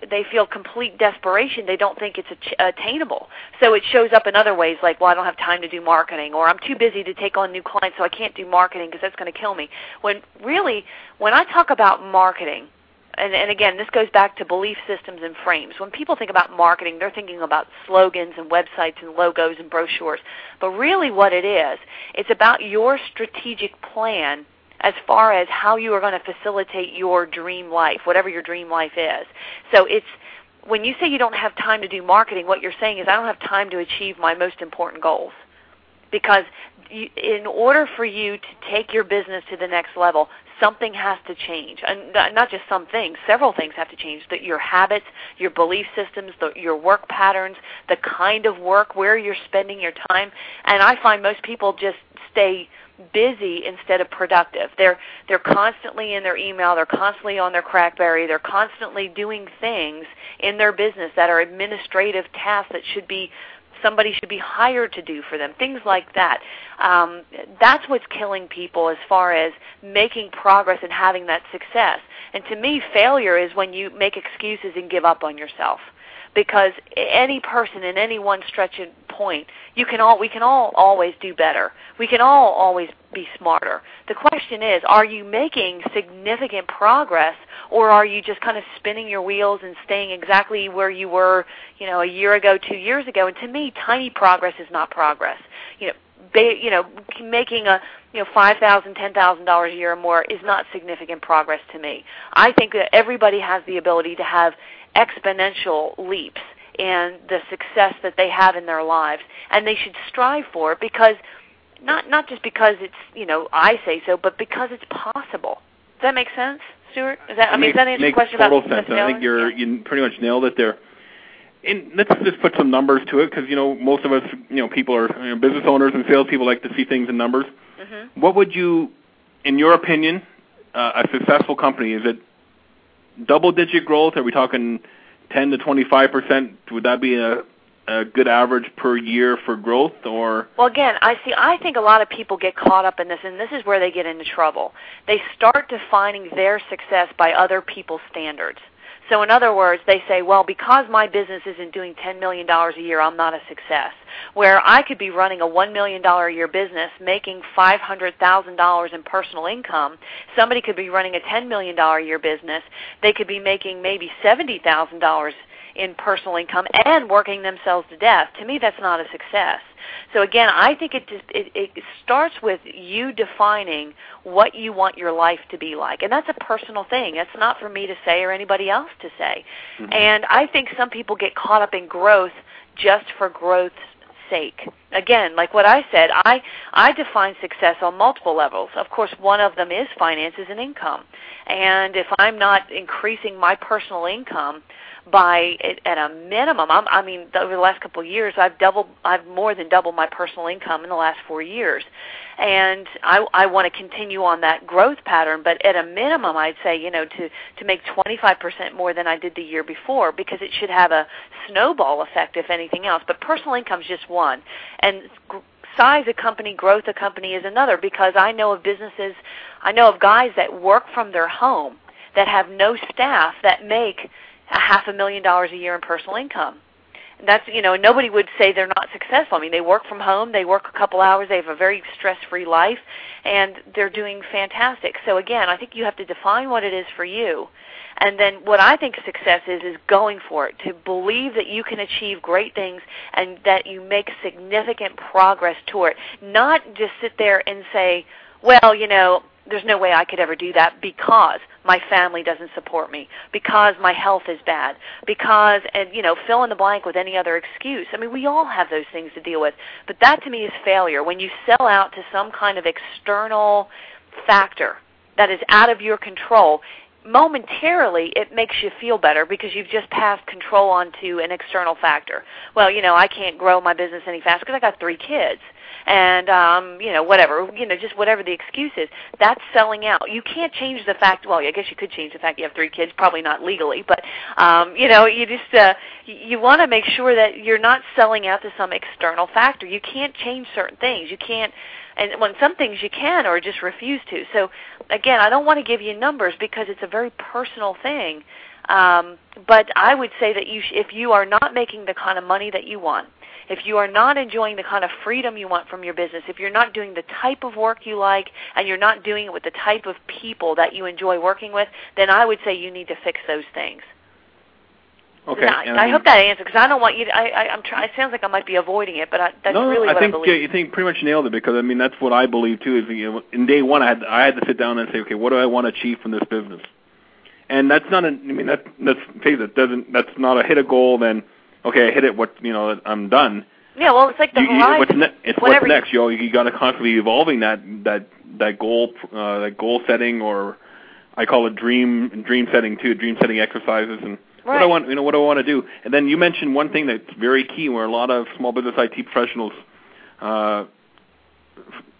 [SPEAKER 3] they feel complete desperation. They don't think it's attainable. So it shows up in other ways, like, well, I don't have time to do marketing, or I'm too busy to take on new clients, so I can't do marketing because that's going to kill me. When really, when I talk about marketing, and, and again, this goes back to belief systems and frames. When people think about marketing, they're thinking about slogans and websites and logos and brochures. But really, what it is, it's about your strategic plan as far as how you are going to facilitate your dream life, whatever your dream life is. So it's when you say you don't have time to do marketing, what you're saying is I don't have time to achieve my most important goals. Because you, in order for you to take your business to the next level, something has to change. And not just some things, several things have to change. Your habits, your belief systems, the, your work patterns, the kind of work, where you're spending your time. And I find most people just stay busy instead of productive. They're they're constantly in their email, they're constantly on their crackberry, they're constantly doing things in their business that are administrative tasks that should be somebody should be hired to do for them, things like that. Um, that's what's killing people as far as making progress and having that success. And to me, failure is when you make excuses and give up on yourself because any person in any one stretch point. You can all we can all always do better. We can all always be smarter. The question is, are you making significant progress or are you just kind of spinning your wheels and staying exactly where you were, you know, a year ago, 2 years ago? And to me, tiny progress is not progress. You know, ba- you know, making a you know five thousand, ten thousand dollars a year or more is not significant progress to me. I think that everybody has the ability to have exponential leaps in the success that they have in their lives, and they should strive for it because not not just because it's you know I say so, but because it's possible. Does that make sense, Stuart? Is that I mean,
[SPEAKER 2] makes,
[SPEAKER 3] does that answer
[SPEAKER 2] makes
[SPEAKER 3] your question
[SPEAKER 2] total
[SPEAKER 3] about
[SPEAKER 2] sense. I think you're
[SPEAKER 3] Yeah.
[SPEAKER 2] you pretty much nailed it there. And let's just put some numbers to it because you know most of us, you know, people are you know, business owners and salespeople like to see things in numbers.
[SPEAKER 3] Mhm.
[SPEAKER 2] What would you, in your opinion, uh, a successful company? Is it double-digit growth? Are we talking 10 to 25 percent? Would that be a, a good average per year for growth, or
[SPEAKER 3] Well, again, I see. I think a lot of people get caught up in this, and this is where they get into trouble. They start defining their success by other people's standards. So, in other words, they say, "Well, because my business isn't doing ten million dollars a year, I'm not a success." Where I could be running a one million dollar a year business, making five hundred thousand dollars in personal income. Somebody could be running a ten million dollar a year business. They could be making maybe seventy thousand dollars in personal income and working themselves to death. To me, that's not a success. So again, I think it just it, it starts with you defining what you want your life to be like, and that's a personal thing. That's not for me to say or anybody else to say. Mm-hmm. And I think some people get caught up in growth just for growth's sake. Again, like what I said, I I define success on multiple levels. Of course, one of them is finances and income. And if I'm not increasing my personal income by at a minimum, I'm, I mean, over the last couple of years, I've doubled, I've more than doubled my personal income in the last four years, and I, I want to continue on that growth pattern. But at a minimum, I'd say, you know, to to make 25% more than I did the year before, because it should have a snowball effect, if anything else. But personal income is just one, and size a company, growth a company is another. Because I know of businesses, I know of guys that work from their home that have no staff that make a half a million dollars a year in personal income. And that's you know nobody would say they're not successful. I mean they work from home, they work a couple hours, they have a very stress-free life, and they're doing fantastic. So again, I think you have to define what it is for you. And then what I think success is is going for it, to believe that you can achieve great things and that you make significant progress toward it. Not just sit there and say, well, you know, there's no way I could ever do that because my family doesn't support me, because my health is bad, because and you know, fill in the blank with any other excuse. I mean, we all have those things to deal with. But that to me is failure. When you sell out to some kind of external factor that is out of your control, momentarily it makes you feel better because you've just passed control onto an external factor. Well, you know, I can't grow my business any faster because I got three kids. And um, you know, whatever, you know, just whatever the excuse is. That's selling out. You can't change the fact. Well, I guess you could change the fact you have three kids, probably not legally, but um, you know, you just uh, you want to make sure that you're not selling out to some external factor. You can't change certain things. You can't and when some things you can or just refuse to. So again, I don't want to give you numbers because it's a very personal thing. Um, but I would say that you, sh- if you are not making the kind of money that you want, if you are not enjoying the kind of freedom you want from your business, if you're not doing the type of work you like, and you're not doing it with the type of people that you enjoy working with, then I would say you need to fix those things.
[SPEAKER 2] okay?
[SPEAKER 3] Now,
[SPEAKER 2] and
[SPEAKER 3] I hope that answers because I don't want you. To, I, I, I'm trying. It sounds like I might be avoiding it, but I, that's
[SPEAKER 2] no,
[SPEAKER 3] really
[SPEAKER 2] I
[SPEAKER 3] what
[SPEAKER 2] think
[SPEAKER 3] I believe.
[SPEAKER 2] you think pretty much nailed it because I mean that's what I believe too. Is you know, in day one I had I had to sit down and say, okay, what do I want to achieve from this business? And that's not a. I mean that that's face it doesn't that's not a hit a goal. Then okay, I hit it. What you know I'm done.
[SPEAKER 3] yeah, well, it's like the
[SPEAKER 2] You- you- what's ne- it's
[SPEAKER 3] Whatever
[SPEAKER 2] what's next. You you got to constantly evolving that that that goal uh, that goal setting or I call it dream dream setting too. Dream setting exercises and what I want you know what I want to do. And then you mentioned one thing that's very key where a lot of small business IT professionals. Uh,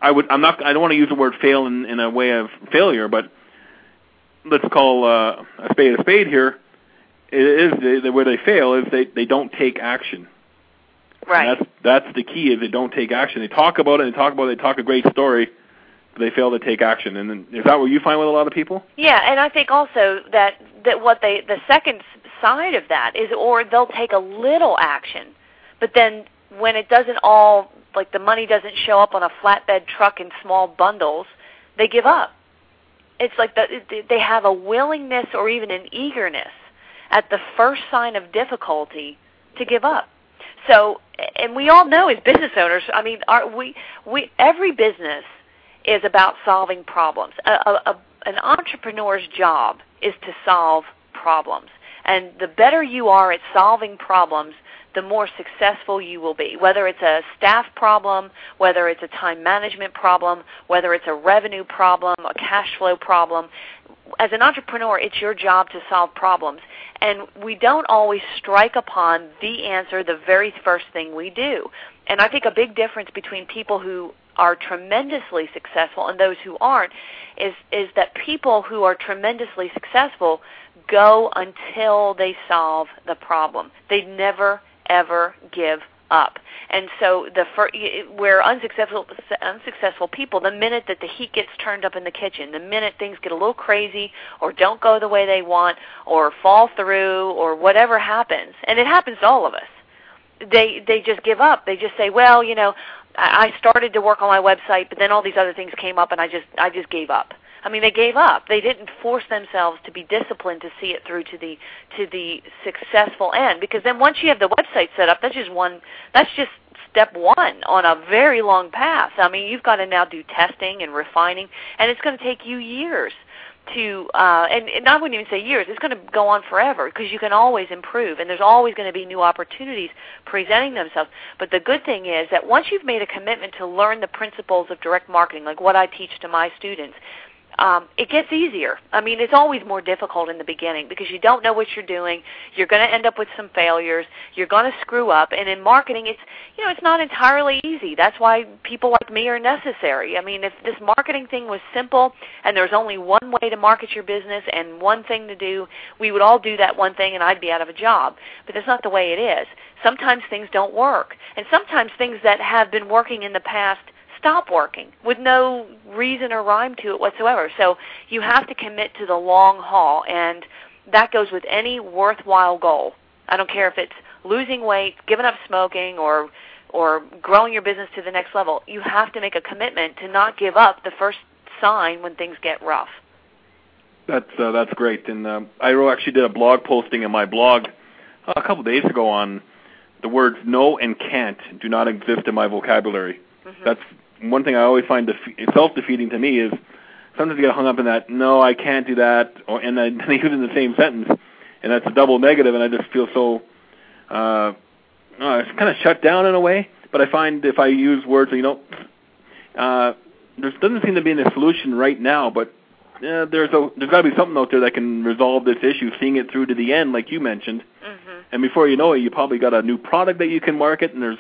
[SPEAKER 2] I would. I'm not. I don't want to use the word fail in, in a way of failure, but let's call uh, a spade a spade here. It is the, the where they fail is they they don't take action.
[SPEAKER 3] right.
[SPEAKER 2] And that's that's the key is they don't take action. They talk about it, they talk about it, they talk a great story, but they fail to take action. And then, is that what you find with a lot of people?
[SPEAKER 3] Yeah, and I think also that that what they the second side of that is, or they'll take a little action, but then when it doesn't all like the money doesn't show up on a flatbed truck in small bundles, they give up. It's like the, they have a willingness or even an eagerness at the first sign of difficulty to give up. So, and we all know as business owners, I mean, our, we we every business is about solving problems. A, a, a, an entrepreneur's job is to solve problems. And the better you are at solving problems, the more successful you will be. Whether it's a staff problem, whether it's a time management problem, whether it's a revenue problem, a cash flow problem, as an entrepreneur, it's your job to solve problems. And we don't always strike upon the answer the very first thing we do. And I think a big difference between people who are tremendously successful and those who aren't is is that people who are tremendously successful go until they solve the problem. They never ever give up. And so the we're unsuccessful unsuccessful people the minute that the heat gets turned up in the kitchen, the minute things get a little crazy or don't go the way they want or fall through or whatever happens, and it happens to all of us. They they just give up. They just say, "Well, you know, I started to work on my website, but then all these other things came up and I just I just gave up." I mean, they gave up. They didn't force themselves to be disciplined to see it through to the to the successful end. Because then once you have the website set up, that's just one. That's just step one on a very long path. I mean, you've got to now do testing and refining, and it's going to take you years to uh and, and I wouldn't even say years, it's going to go on forever because you can always improve and there's always going to be new opportunities presenting themselves. But the good thing is that once you've made a commitment to learn the principles of direct marketing, like what I teach to my students, um, it gets easier. I mean, it's always more difficult in the beginning because you don't know what you're doing. You're going to end up with some failures. You're going to screw up. And in marketing, it's you know it's not entirely easy. That's why people like me are necessary. I mean, if this marketing thing was simple and there's only one way to market your business and one thing to do, we would all do that one thing and I'd be out of a job. But that's not the way it is. Sometimes things don't work, and sometimes things that have been working in the past stop working with no reason or rhyme to it whatsoever. So you have to commit to the long haul, and that goes with any worthwhile goal. I don't care if it's losing weight, giving up smoking, or or growing your business to the next level. You have to make a commitment to not give up the first sign when things get rough.
[SPEAKER 2] That's uh, that's great, and uh, I actually did a blog posting in my blog uh, a couple days ago on the words "no" and "can't" do not exist in my vocabulary. Mm-hmm. That's one thing I always find defe- self-defeating to me is sometimes you get hung up in that no, I can't do that, or and then they use it in the same sentence, and that's a double negative, and I just feel so uh, uh, it's kind of shut down in a way. But I find if I use words, you know, uh, there doesn't seem to be any solution right now, but uh, there's a there's got to be something out there that can resolve this issue, seeing it through to the end, like you mentioned. Mm-hmm. And before you know it, you probably got a new product that you can market, and there's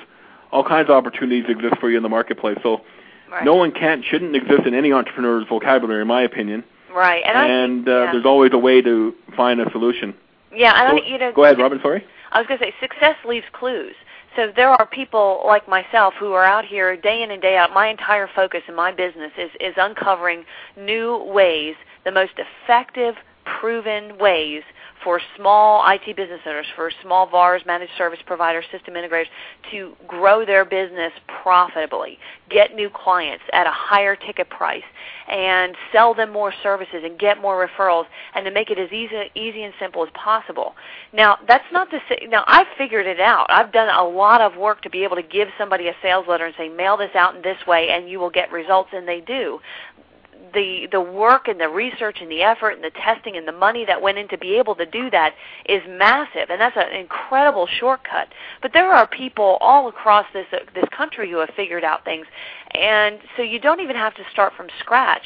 [SPEAKER 2] all kinds of opportunities exist for you in the marketplace. So right. no one can't shouldn't exist in any entrepreneur's vocabulary, in my opinion.
[SPEAKER 3] Right,
[SPEAKER 2] and, and uh,
[SPEAKER 3] yeah.
[SPEAKER 2] there's always a way to find a solution.
[SPEAKER 3] Yeah, and
[SPEAKER 2] go,
[SPEAKER 3] I, you know,
[SPEAKER 2] go ahead, Robin. Sorry.
[SPEAKER 3] I was going to say success leaves clues. So there are people like myself who are out here day in and day out. My entire focus in my business is is uncovering new ways, the most effective, proven ways for small IT business owners, for small VARs, managed service providers, system integrators to grow their business profitably, get new clients at a higher ticket price, and sell them more services and get more referrals, and to make it as easy, easy and simple as possible. Now, that's not to say, now I've figured it out. I've done a lot of work to be able to give somebody a sales letter and say, mail this out in this way and you will get results, and they do the the work and the research and the effort and the testing and the money that went in to be able to do that is massive and that's an incredible shortcut. But there are people all across this uh, this country who have figured out things and so you don't even have to start from scratch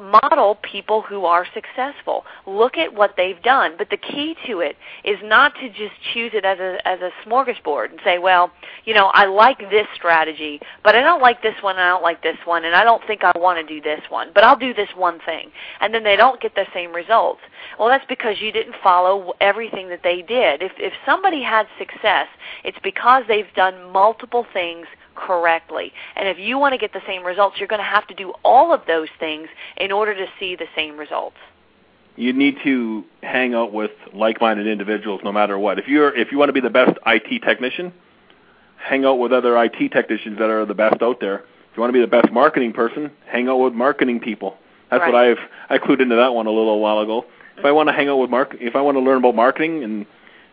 [SPEAKER 3] model people who are successful. Look at what they've done. But the key to it is not to just choose it as a as a smorgasbord and say, well, you know, I like this strategy, but I don't like this one, and I don't like this one, and I don't think I want to do this one, but I'll do this one thing. And then they don't get the same results. Well, that's because you didn't follow everything that they did. If if somebody had success, it's because they've done multiple things correctly. And if you want to get the same results, you're going to have to do all of those things in order to see the same results.
[SPEAKER 2] You need to hang out with like-minded individuals no matter what. If you're if you want to be the best IT technician, hang out with other IT technicians that are the best out there. If you want to be the best marketing person, hang out with marketing people. That's
[SPEAKER 3] Right.
[SPEAKER 2] what I've I clued into that one a little while ago. If I want to hang out with mark, if I want to learn about marketing and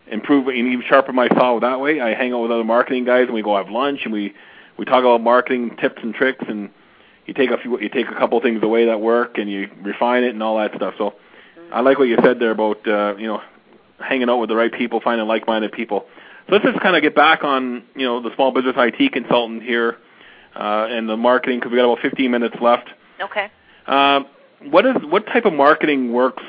[SPEAKER 2] improve and even sharpen my saw that way, I hang out with other marketing guys and we go have lunch and we we talk about marketing tips and tricks and you take a few you take a couple things away that work and you refine it and all that stuff. So I like what you said there about uh, you know hanging out with the right people, finding like-minded people. So let's just kind of get back on you know the small business IT consultant here uh, and the marketing because we got about 15 minutes left.
[SPEAKER 3] Okay.
[SPEAKER 2] Um, what is what type of marketing works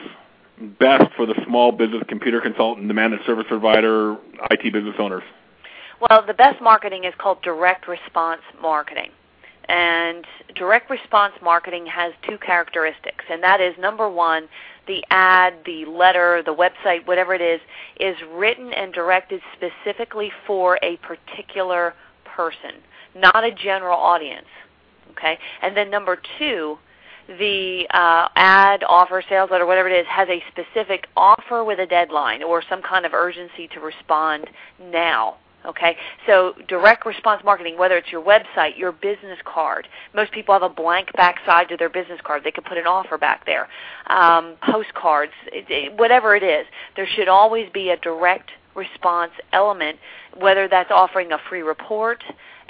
[SPEAKER 2] best for the small business computer consultant, the managed service provider, IT business owners?
[SPEAKER 3] Well, the best marketing is called direct response marketing. And direct response marketing has two characteristics, and that is number one, the ad, the letter, the website, whatever it is, is written and directed specifically for a particular person, not a general audience. Okay? And then number two, the uh, ad, offer, sales letter, whatever it is, has a specific offer with a deadline or some kind of urgency to respond now. Okay, so direct response marketing, whether it's your website, your business card. Most people have a blank backside to their business card. They could put an offer back there. Um, postcards, it, it, whatever it is, there should always be a direct response element, whether that's offering a free report,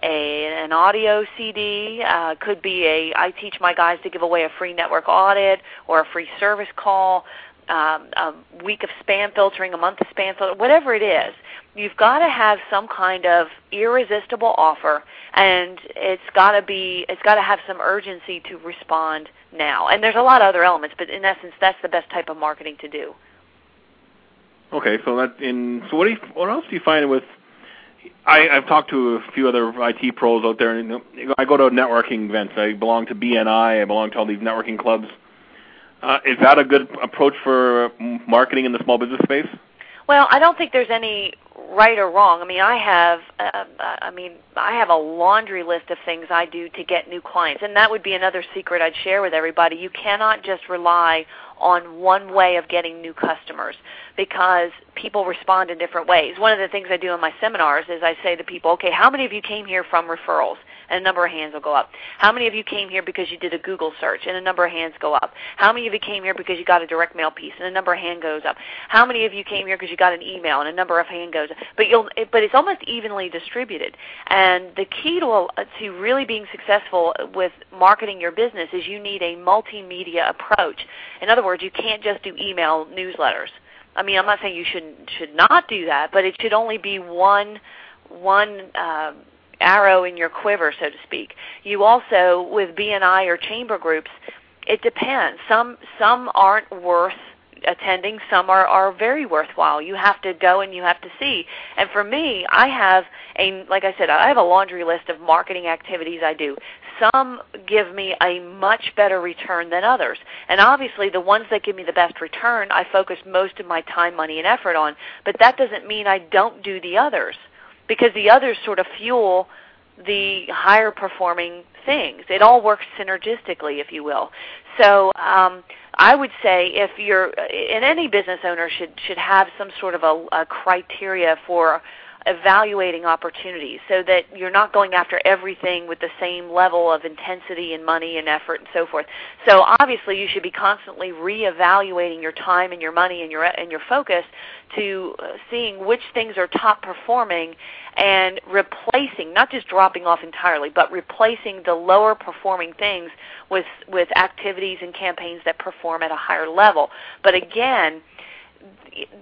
[SPEAKER 3] a, an audio CD, uh, could be a I teach my guys to give away a free network audit or a free service call, um, a week of spam filtering, a month of spam filtering, whatever it is. You've got to have some kind of irresistible offer, and it's got to be it's got to have some urgency to respond now. And there's a lot of other elements, but in essence, that's the best type of marketing to do.
[SPEAKER 2] Okay, so that in so what do you, what else do you find with I, I've talked to a few other IT pros out there, and I go to networking events. I belong to BNI. I belong to all these networking clubs. Uh, is that a good approach for marketing in the small business space?
[SPEAKER 3] Well, I don't think there's any right or wrong. I mean, I have, uh, I mean, I have a laundry list of things I do to get new clients, and that would be another secret I'd share with everybody. You cannot just rely on one way of getting new customers because people respond in different ways. One of the things I do in my seminars is I say to people, okay, how many of you came here from referrals? And a number of hands will go up. How many of you came here because you did a Google search? And a number of hands go up. How many of you came here because you got a direct mail piece? And a number of hand goes up. How many of you came here because you got an email? And a number of hand goes up. But you'll, but it's almost evenly distributed. And the key to to really being successful with marketing your business is you need a multimedia approach. In other words, you can't just do email newsletters. I mean, I'm not saying you should should not do that, but it should only be one one um, arrow in your quiver, so to speak. You also, with BNI or chamber groups, it depends. Some some aren't worth attending. Some are, are very worthwhile. You have to go and you have to see. And for me, I have a like I said, I have a laundry list of marketing activities I do. Some give me a much better return than others. And obviously the ones that give me the best return, I focus most of my time, money, and effort on. But that doesn't mean I don't do the others because the others sort of fuel the higher performing things. It all works synergistically, if you will. So um, I would say if you're, and any business owner should should have some sort of a, a criteria for evaluating opportunities so that you're not going after everything with the same level of intensity and money and effort and so forth. So obviously you should be constantly reevaluating your time and your money and your and your focus to uh, seeing which things are top performing and replacing, not just dropping off entirely, but replacing the lower performing things with with activities and campaigns that perform at a higher level. But again,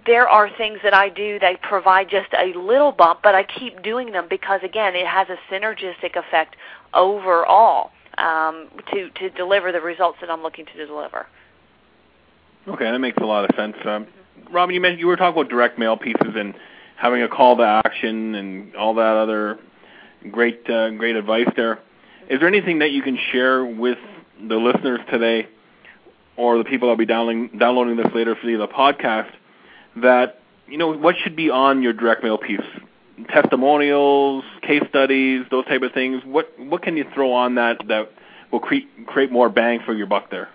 [SPEAKER 3] there are things that I do that provide just a little bump, but I keep doing them because again, it has a synergistic effect overall um, to to deliver the results that I'm looking to deliver.
[SPEAKER 2] Okay, that makes a lot of sense. Um, Robin, you mentioned you were talking about direct mail pieces and having a call to action and all that other great uh, great advice there. Is there anything that you can share with the listeners today, or the people that'll be downloading downloading this later for the podcast? That you know what should be on your direct mail piece? Testimonials, case studies, those type of things. What what can you throw on that that will create create more bang for your buck there?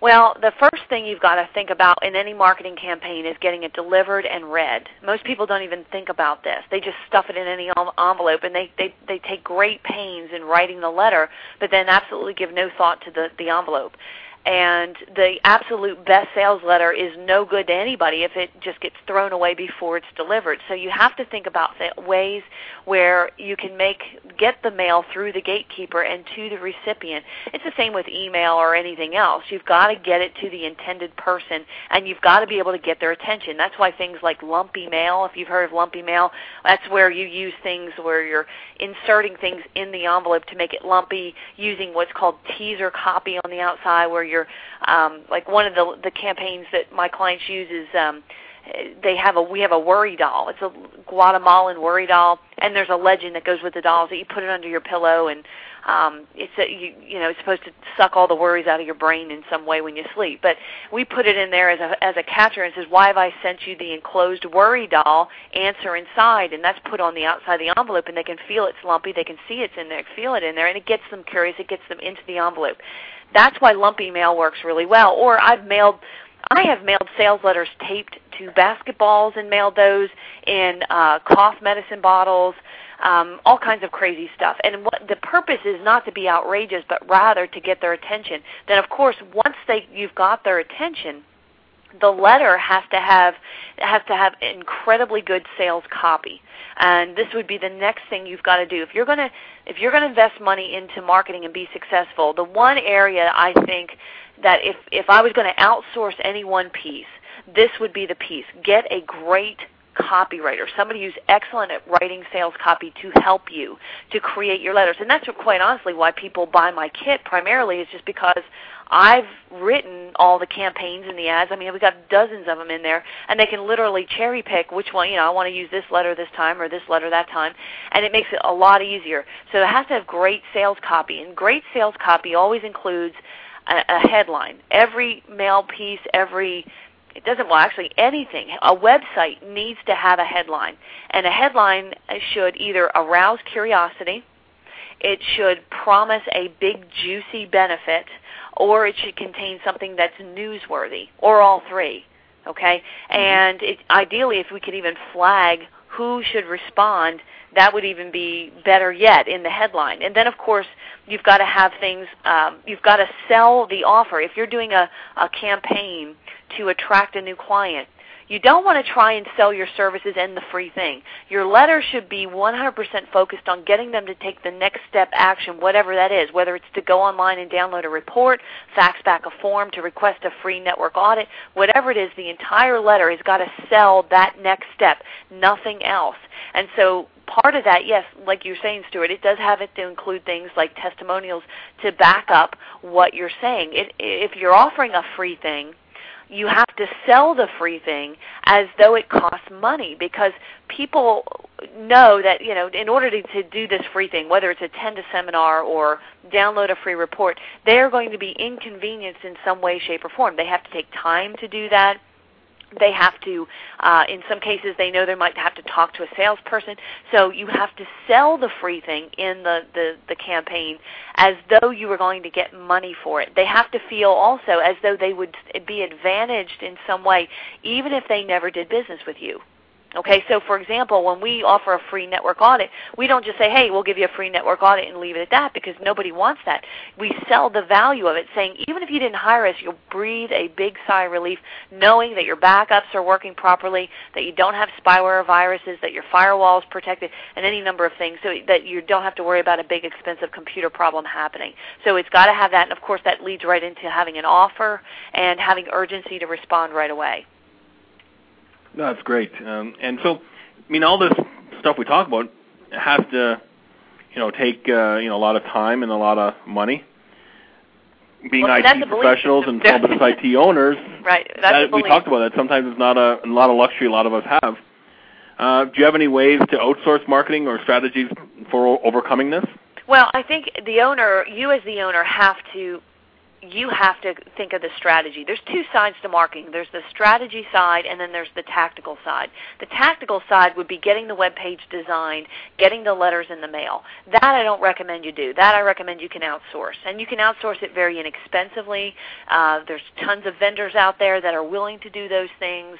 [SPEAKER 3] Well, the first thing you've got to think about in any marketing campaign is getting it delivered and read. Most people don't even think about this. They just stuff it in any envelope and they, they, they take great pains in writing the letter, but then absolutely give no thought to the, the envelope and the absolute best sales letter is no good to anybody if it just gets thrown away before it's delivered. So you have to think about ways where you can make get the mail through the gatekeeper and to the recipient. It's the same with email or anything else. You've got to get it to the intended person and you've got to be able to get their attention. That's why things like lumpy mail, if you've heard of lumpy mail, that's where you use things where you're inserting things in the envelope to make it lumpy using what's called teaser copy on the outside where you're um, like one of the the campaigns that my clients use is um, they have a we have a worry doll. It's a Guatemalan worry doll, and there's a legend that goes with the dolls that you put it under your pillow, and um, it's a, you you know it's supposed to suck all the worries out of your brain in some way when you sleep. But we put it in there as a as a catcher and says, "Why have I sent you the enclosed worry doll? Answer inside," and that's put on the outside of the envelope, and they can feel it's lumpy. They can see it's in there, feel it in there, and it gets them curious. It gets them into the envelope. That's why lumpy mail works really well. Or I've mailed I have mailed sales letters taped to basketballs and mailed those in uh, cough medicine bottles, um, all kinds of crazy stuff. And what the purpose is not to be outrageous, but rather to get their attention. Then, of course, once they you've got their attention, the letter has to have has to have incredibly good sales copy. And this would be the next thing you've got to do. If you're going to if you're going to invest money into marketing and be successful the one area i think that if if i was going to outsource any one piece this would be the piece. Get a great copywriter, somebody who's excellent at writing sales copy to help you to create your letters. And that's quite honestly why people buy my kit primarily is just because I've written all the campaigns and the ads. I mean, we've got dozens of them in there, and they can literally cherry pick which one, you know, I want to use this letter this time or this letter that time, and it makes it a lot easier. So it has to have great sales copy, and great sales copy always includes a, a headline. Every mail piece, every it doesn't well actually anything a website needs to have a headline and a headline should either arouse curiosity it should promise a big juicy benefit or it should contain something that's newsworthy or all three okay mm-hmm. and it, ideally if we could even flag who should respond that would even be better yet in the headline and then of course you've got to have things um, you've got to sell the offer if you're doing a, a campaign to attract a new client. You don't want to try and sell your services and the free thing. Your letter should be 100% focused on getting them to take the next step action, whatever that is, whether it's to go online and download a report, fax back a form to request a free network audit, whatever it is, the entire letter has got to sell that next step, nothing else. And so part of that, yes, like you're saying, Stuart, it does have it to include things like testimonials to back up what you're saying. It, if you're offering a free thing, you have to sell the free thing as though it costs money because people know that you know in order to, to do this free thing whether it's attend a seminar or download a free report they're going to be inconvenienced in some way shape or form. They have to take time to do that they have to uh, in some cases they know they might have to talk to a salesperson. So you have to sell the free thing in the, the, the campaign as though you were going to get money for it. They have to feel also as though they would be advantaged in some way even if they never did business with you Okay, so for example, when we offer a free network audit, we don't just say, hey, we'll give you a free network audit and leave it at that because nobody wants that. We sell the value of it, saying even if you didn't hire us, you'll breathe a big sigh of relief knowing that your backups are working properly, that you don't have spyware or viruses, that your firewall is protected, and any number of things so that you don't have to worry about a big expensive computer problem happening. So it's got to have that, and of course that leads right into having an offer and having urgency to respond right away.
[SPEAKER 2] No, that's great. Um, and so, I mean, all this stuff we talk about has to, you know, take uh, you know a lot of time and a lot of money. Being
[SPEAKER 3] well,
[SPEAKER 2] IT professionals and small business IT owners,
[SPEAKER 3] right?
[SPEAKER 2] That, we talked about that. Sometimes it's not a, a lot of luxury. A lot of us have. Uh, do you have any ways to outsource marketing or strategies for overcoming this?
[SPEAKER 3] Well, I think the owner, you as the owner, have to you have to think of the strategy. There's two sides to marketing. There's the strategy side and then there's the tactical side. The tactical side would be getting the web page designed, getting the letters in the mail. That I don't recommend you do. That I recommend you can outsource. And you can outsource it very inexpensively. Uh, there's tons of vendors out there that are willing to do those things.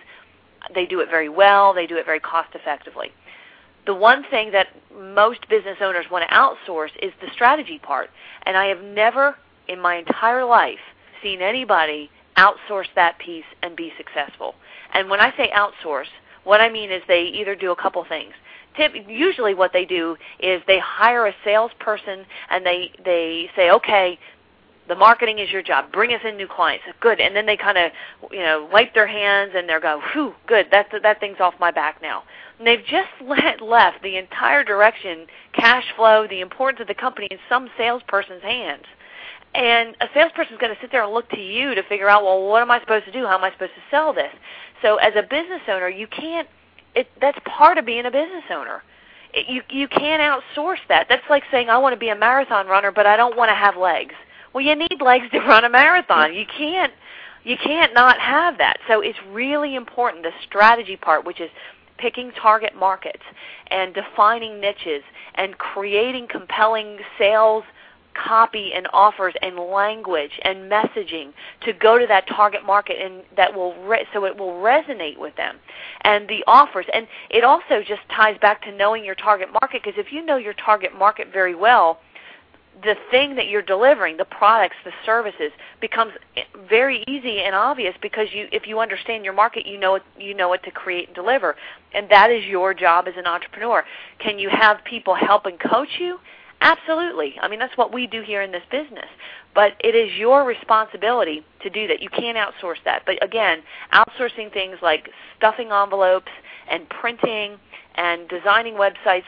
[SPEAKER 3] They do it very well. They do it very cost effectively. The one thing that most business owners want to outsource is the strategy part. And I have never in my entire life seen anybody outsource that piece and be successful. And when I say outsource, what I mean is they either do a couple things. Tip, usually what they do is they hire a salesperson and they they say, okay, the marketing is your job. Bring us in new clients. Good. And then they kind of, you know, wipe their hands and they're go, whew, good. That that thing's off my back now. And they've just let, left the entire direction, cash flow, the importance of the company in some salesperson's hands. And a salesperson is going to sit there and look to you to figure out, well, what am I supposed to do? How am I supposed to sell this? So as a business owner, you can't. It, that's part of being a business owner. It, you you can't outsource that. That's like saying I want to be a marathon runner, but I don't want to have legs. Well, you need legs to run a marathon. You can't you can't not have that. So it's really important the strategy part, which is picking target markets and defining niches and creating compelling sales copy and offers and language and messaging to go to that target market and that will re- so it will resonate with them and the offers. And it also just ties back to knowing your target market because if you know your target market very well the thing that you're delivering the products the services becomes very easy and obvious because you if you understand your market you know it, you know what to create and deliver. And that is your job as an entrepreneur. Can you have people help and coach you Absolutely. I mean, that's what we do here in this business. But it is your responsibility to do that. You can't outsource that. But again, outsourcing things like stuffing envelopes and printing and designing websites,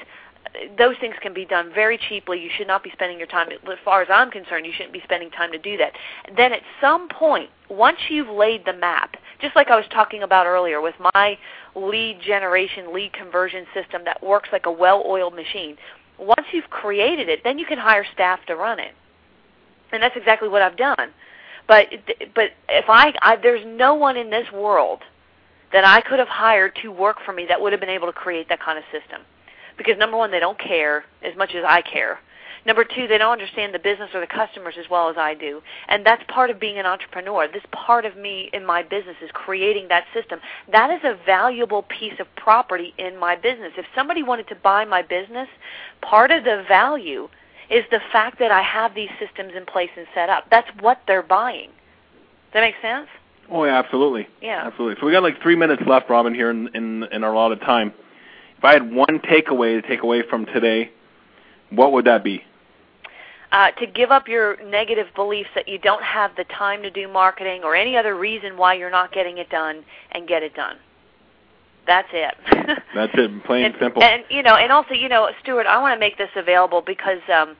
[SPEAKER 3] those things can be done very cheaply. You should not be spending your time, as far as I'm concerned, you shouldn't be spending time to do that. Then at some point, once you've laid the map, just like I was talking about earlier with my lead generation, lead conversion system that works like a well-oiled machine, once you've created it, then you can hire staff to run it. And that's exactly what I've done. But but if I, I there's no one in this world that I could have hired to work for me that would have been able to create that kind of system. Because number one, they don't care as much as I care. Number two, they don't understand the business or the customers as well as I do. And that's part of being an entrepreneur. This part of me in my business is creating that system. That is a valuable piece of property in my business. If somebody wanted to buy my business, part of the value is the fact that I have these systems in place and set up. That's what they're buying. Does that make sense?
[SPEAKER 2] Oh yeah, absolutely.
[SPEAKER 3] Yeah.
[SPEAKER 2] Absolutely. So we got like three minutes left, Robin, here in in, in our allotted time. If I had one takeaway to take away from today, what would that be?
[SPEAKER 3] Uh, to give up your negative beliefs that you don't have the time to do marketing or any other reason why you're not getting it done and get it done. That's it.
[SPEAKER 2] That's it, plain
[SPEAKER 3] and,
[SPEAKER 2] simple.
[SPEAKER 3] And you know, and also, you know, Stuart, I want to make this available because um,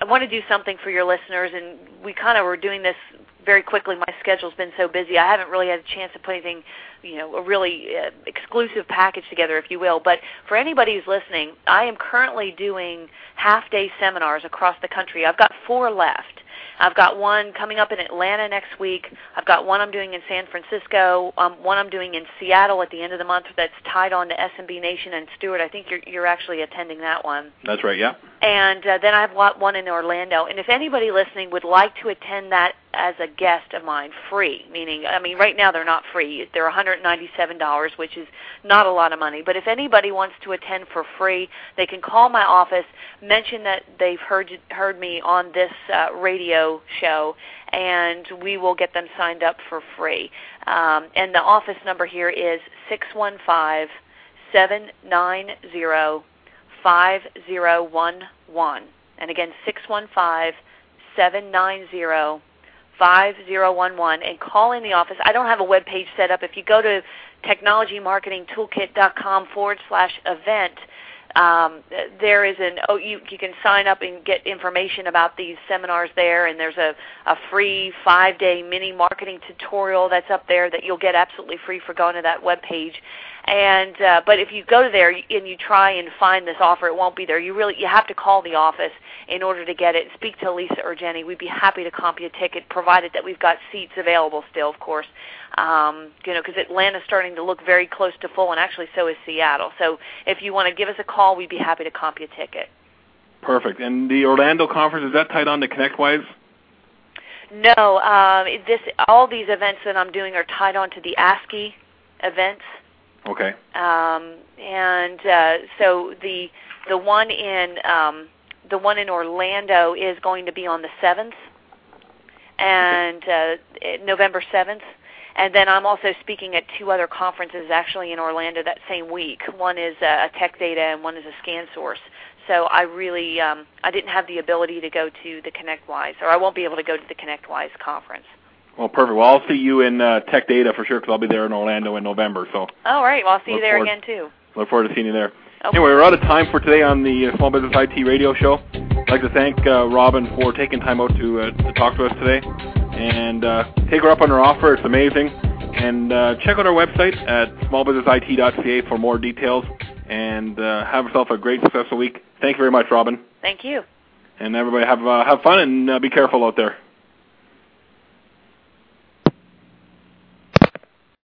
[SPEAKER 3] I want to do something for your listeners, and we kind of were doing this very quickly. My schedule's been so busy, I haven't really had a chance to put anything you know a really uh, exclusive package together, if you will. But for anybody who's listening, I am currently doing half day seminars across the country. I've got four left. I've got one coming up in Atlanta next week. I've got one I'm doing in San Francisco. Um, one I'm doing in Seattle at the end of the month that's tied on to SMB Nation and Stuart. I think you're you're actually attending that one.
[SPEAKER 2] That's right. Yeah.
[SPEAKER 3] And uh, then I have one in Orlando. And if anybody listening would like to attend that as a guest of mine, free, meaning I mean right now they're not free. They're $197, which is not a lot of money. But if anybody wants to attend for free, they can call my office, mention that they've heard heard me on this uh, radio show, and we will get them signed up for free. Um, and the office number here is six one five seven nine zero five zero one one. And again, six one five seven nine zero 5011 and call in the office. I don't have a web page set up. If you go to technologymarketingtoolkit.com forward slash event, um, there is an oh you you can sign up and get information about these seminars there and there's a, a free five day mini marketing tutorial that's up there that you'll get absolutely free for going to that web page And uh, but if you go there and you try and find this offer, it won't be there. You really you have to call the office in order to get it. Speak to Lisa or Jenny. We'd be happy to comp you a ticket, provided that we've got seats available still, of course. Um, you know, because Atlanta's starting to look very close to full, and actually so is Seattle. So if you want to give us a call, we'd be happy to comp you a ticket.
[SPEAKER 2] Perfect. And the Orlando conference is that tied on to ConnectWise?
[SPEAKER 3] No, um, this all these events that I'm doing are tied on to the ASCII events.
[SPEAKER 2] Okay.
[SPEAKER 3] Um, and uh, so the the one in um, the one in Orlando is going to be on the seventh, and uh, November seventh. And then I'm also speaking at two other conferences actually in Orlando that same week. One is a Tech Data and one is a Scan Source. so I really um, I didn't have the ability to go to the ConnectWise, or I won't be able to go to the ConnectWise conference.
[SPEAKER 2] Well, perfect. Well, I'll see you in uh, Tech Data for sure because I'll be there in Orlando in November. So.
[SPEAKER 3] All right. Well, I'll see you there again too.
[SPEAKER 2] Look forward to seeing you there. Okay. Anyway, we're out of time for today on the uh, Small Business IT Radio Show. I'd like to thank uh, Robin for taking time out to uh, to talk to us today, and uh, take her up on her offer. It's amazing. And uh, check out our website at smallbusinessit.ca for more details. And uh, have yourself a great, successful week. Thank you very much, Robin.
[SPEAKER 3] Thank you.
[SPEAKER 2] And everybody have uh, have fun and uh, be careful out there.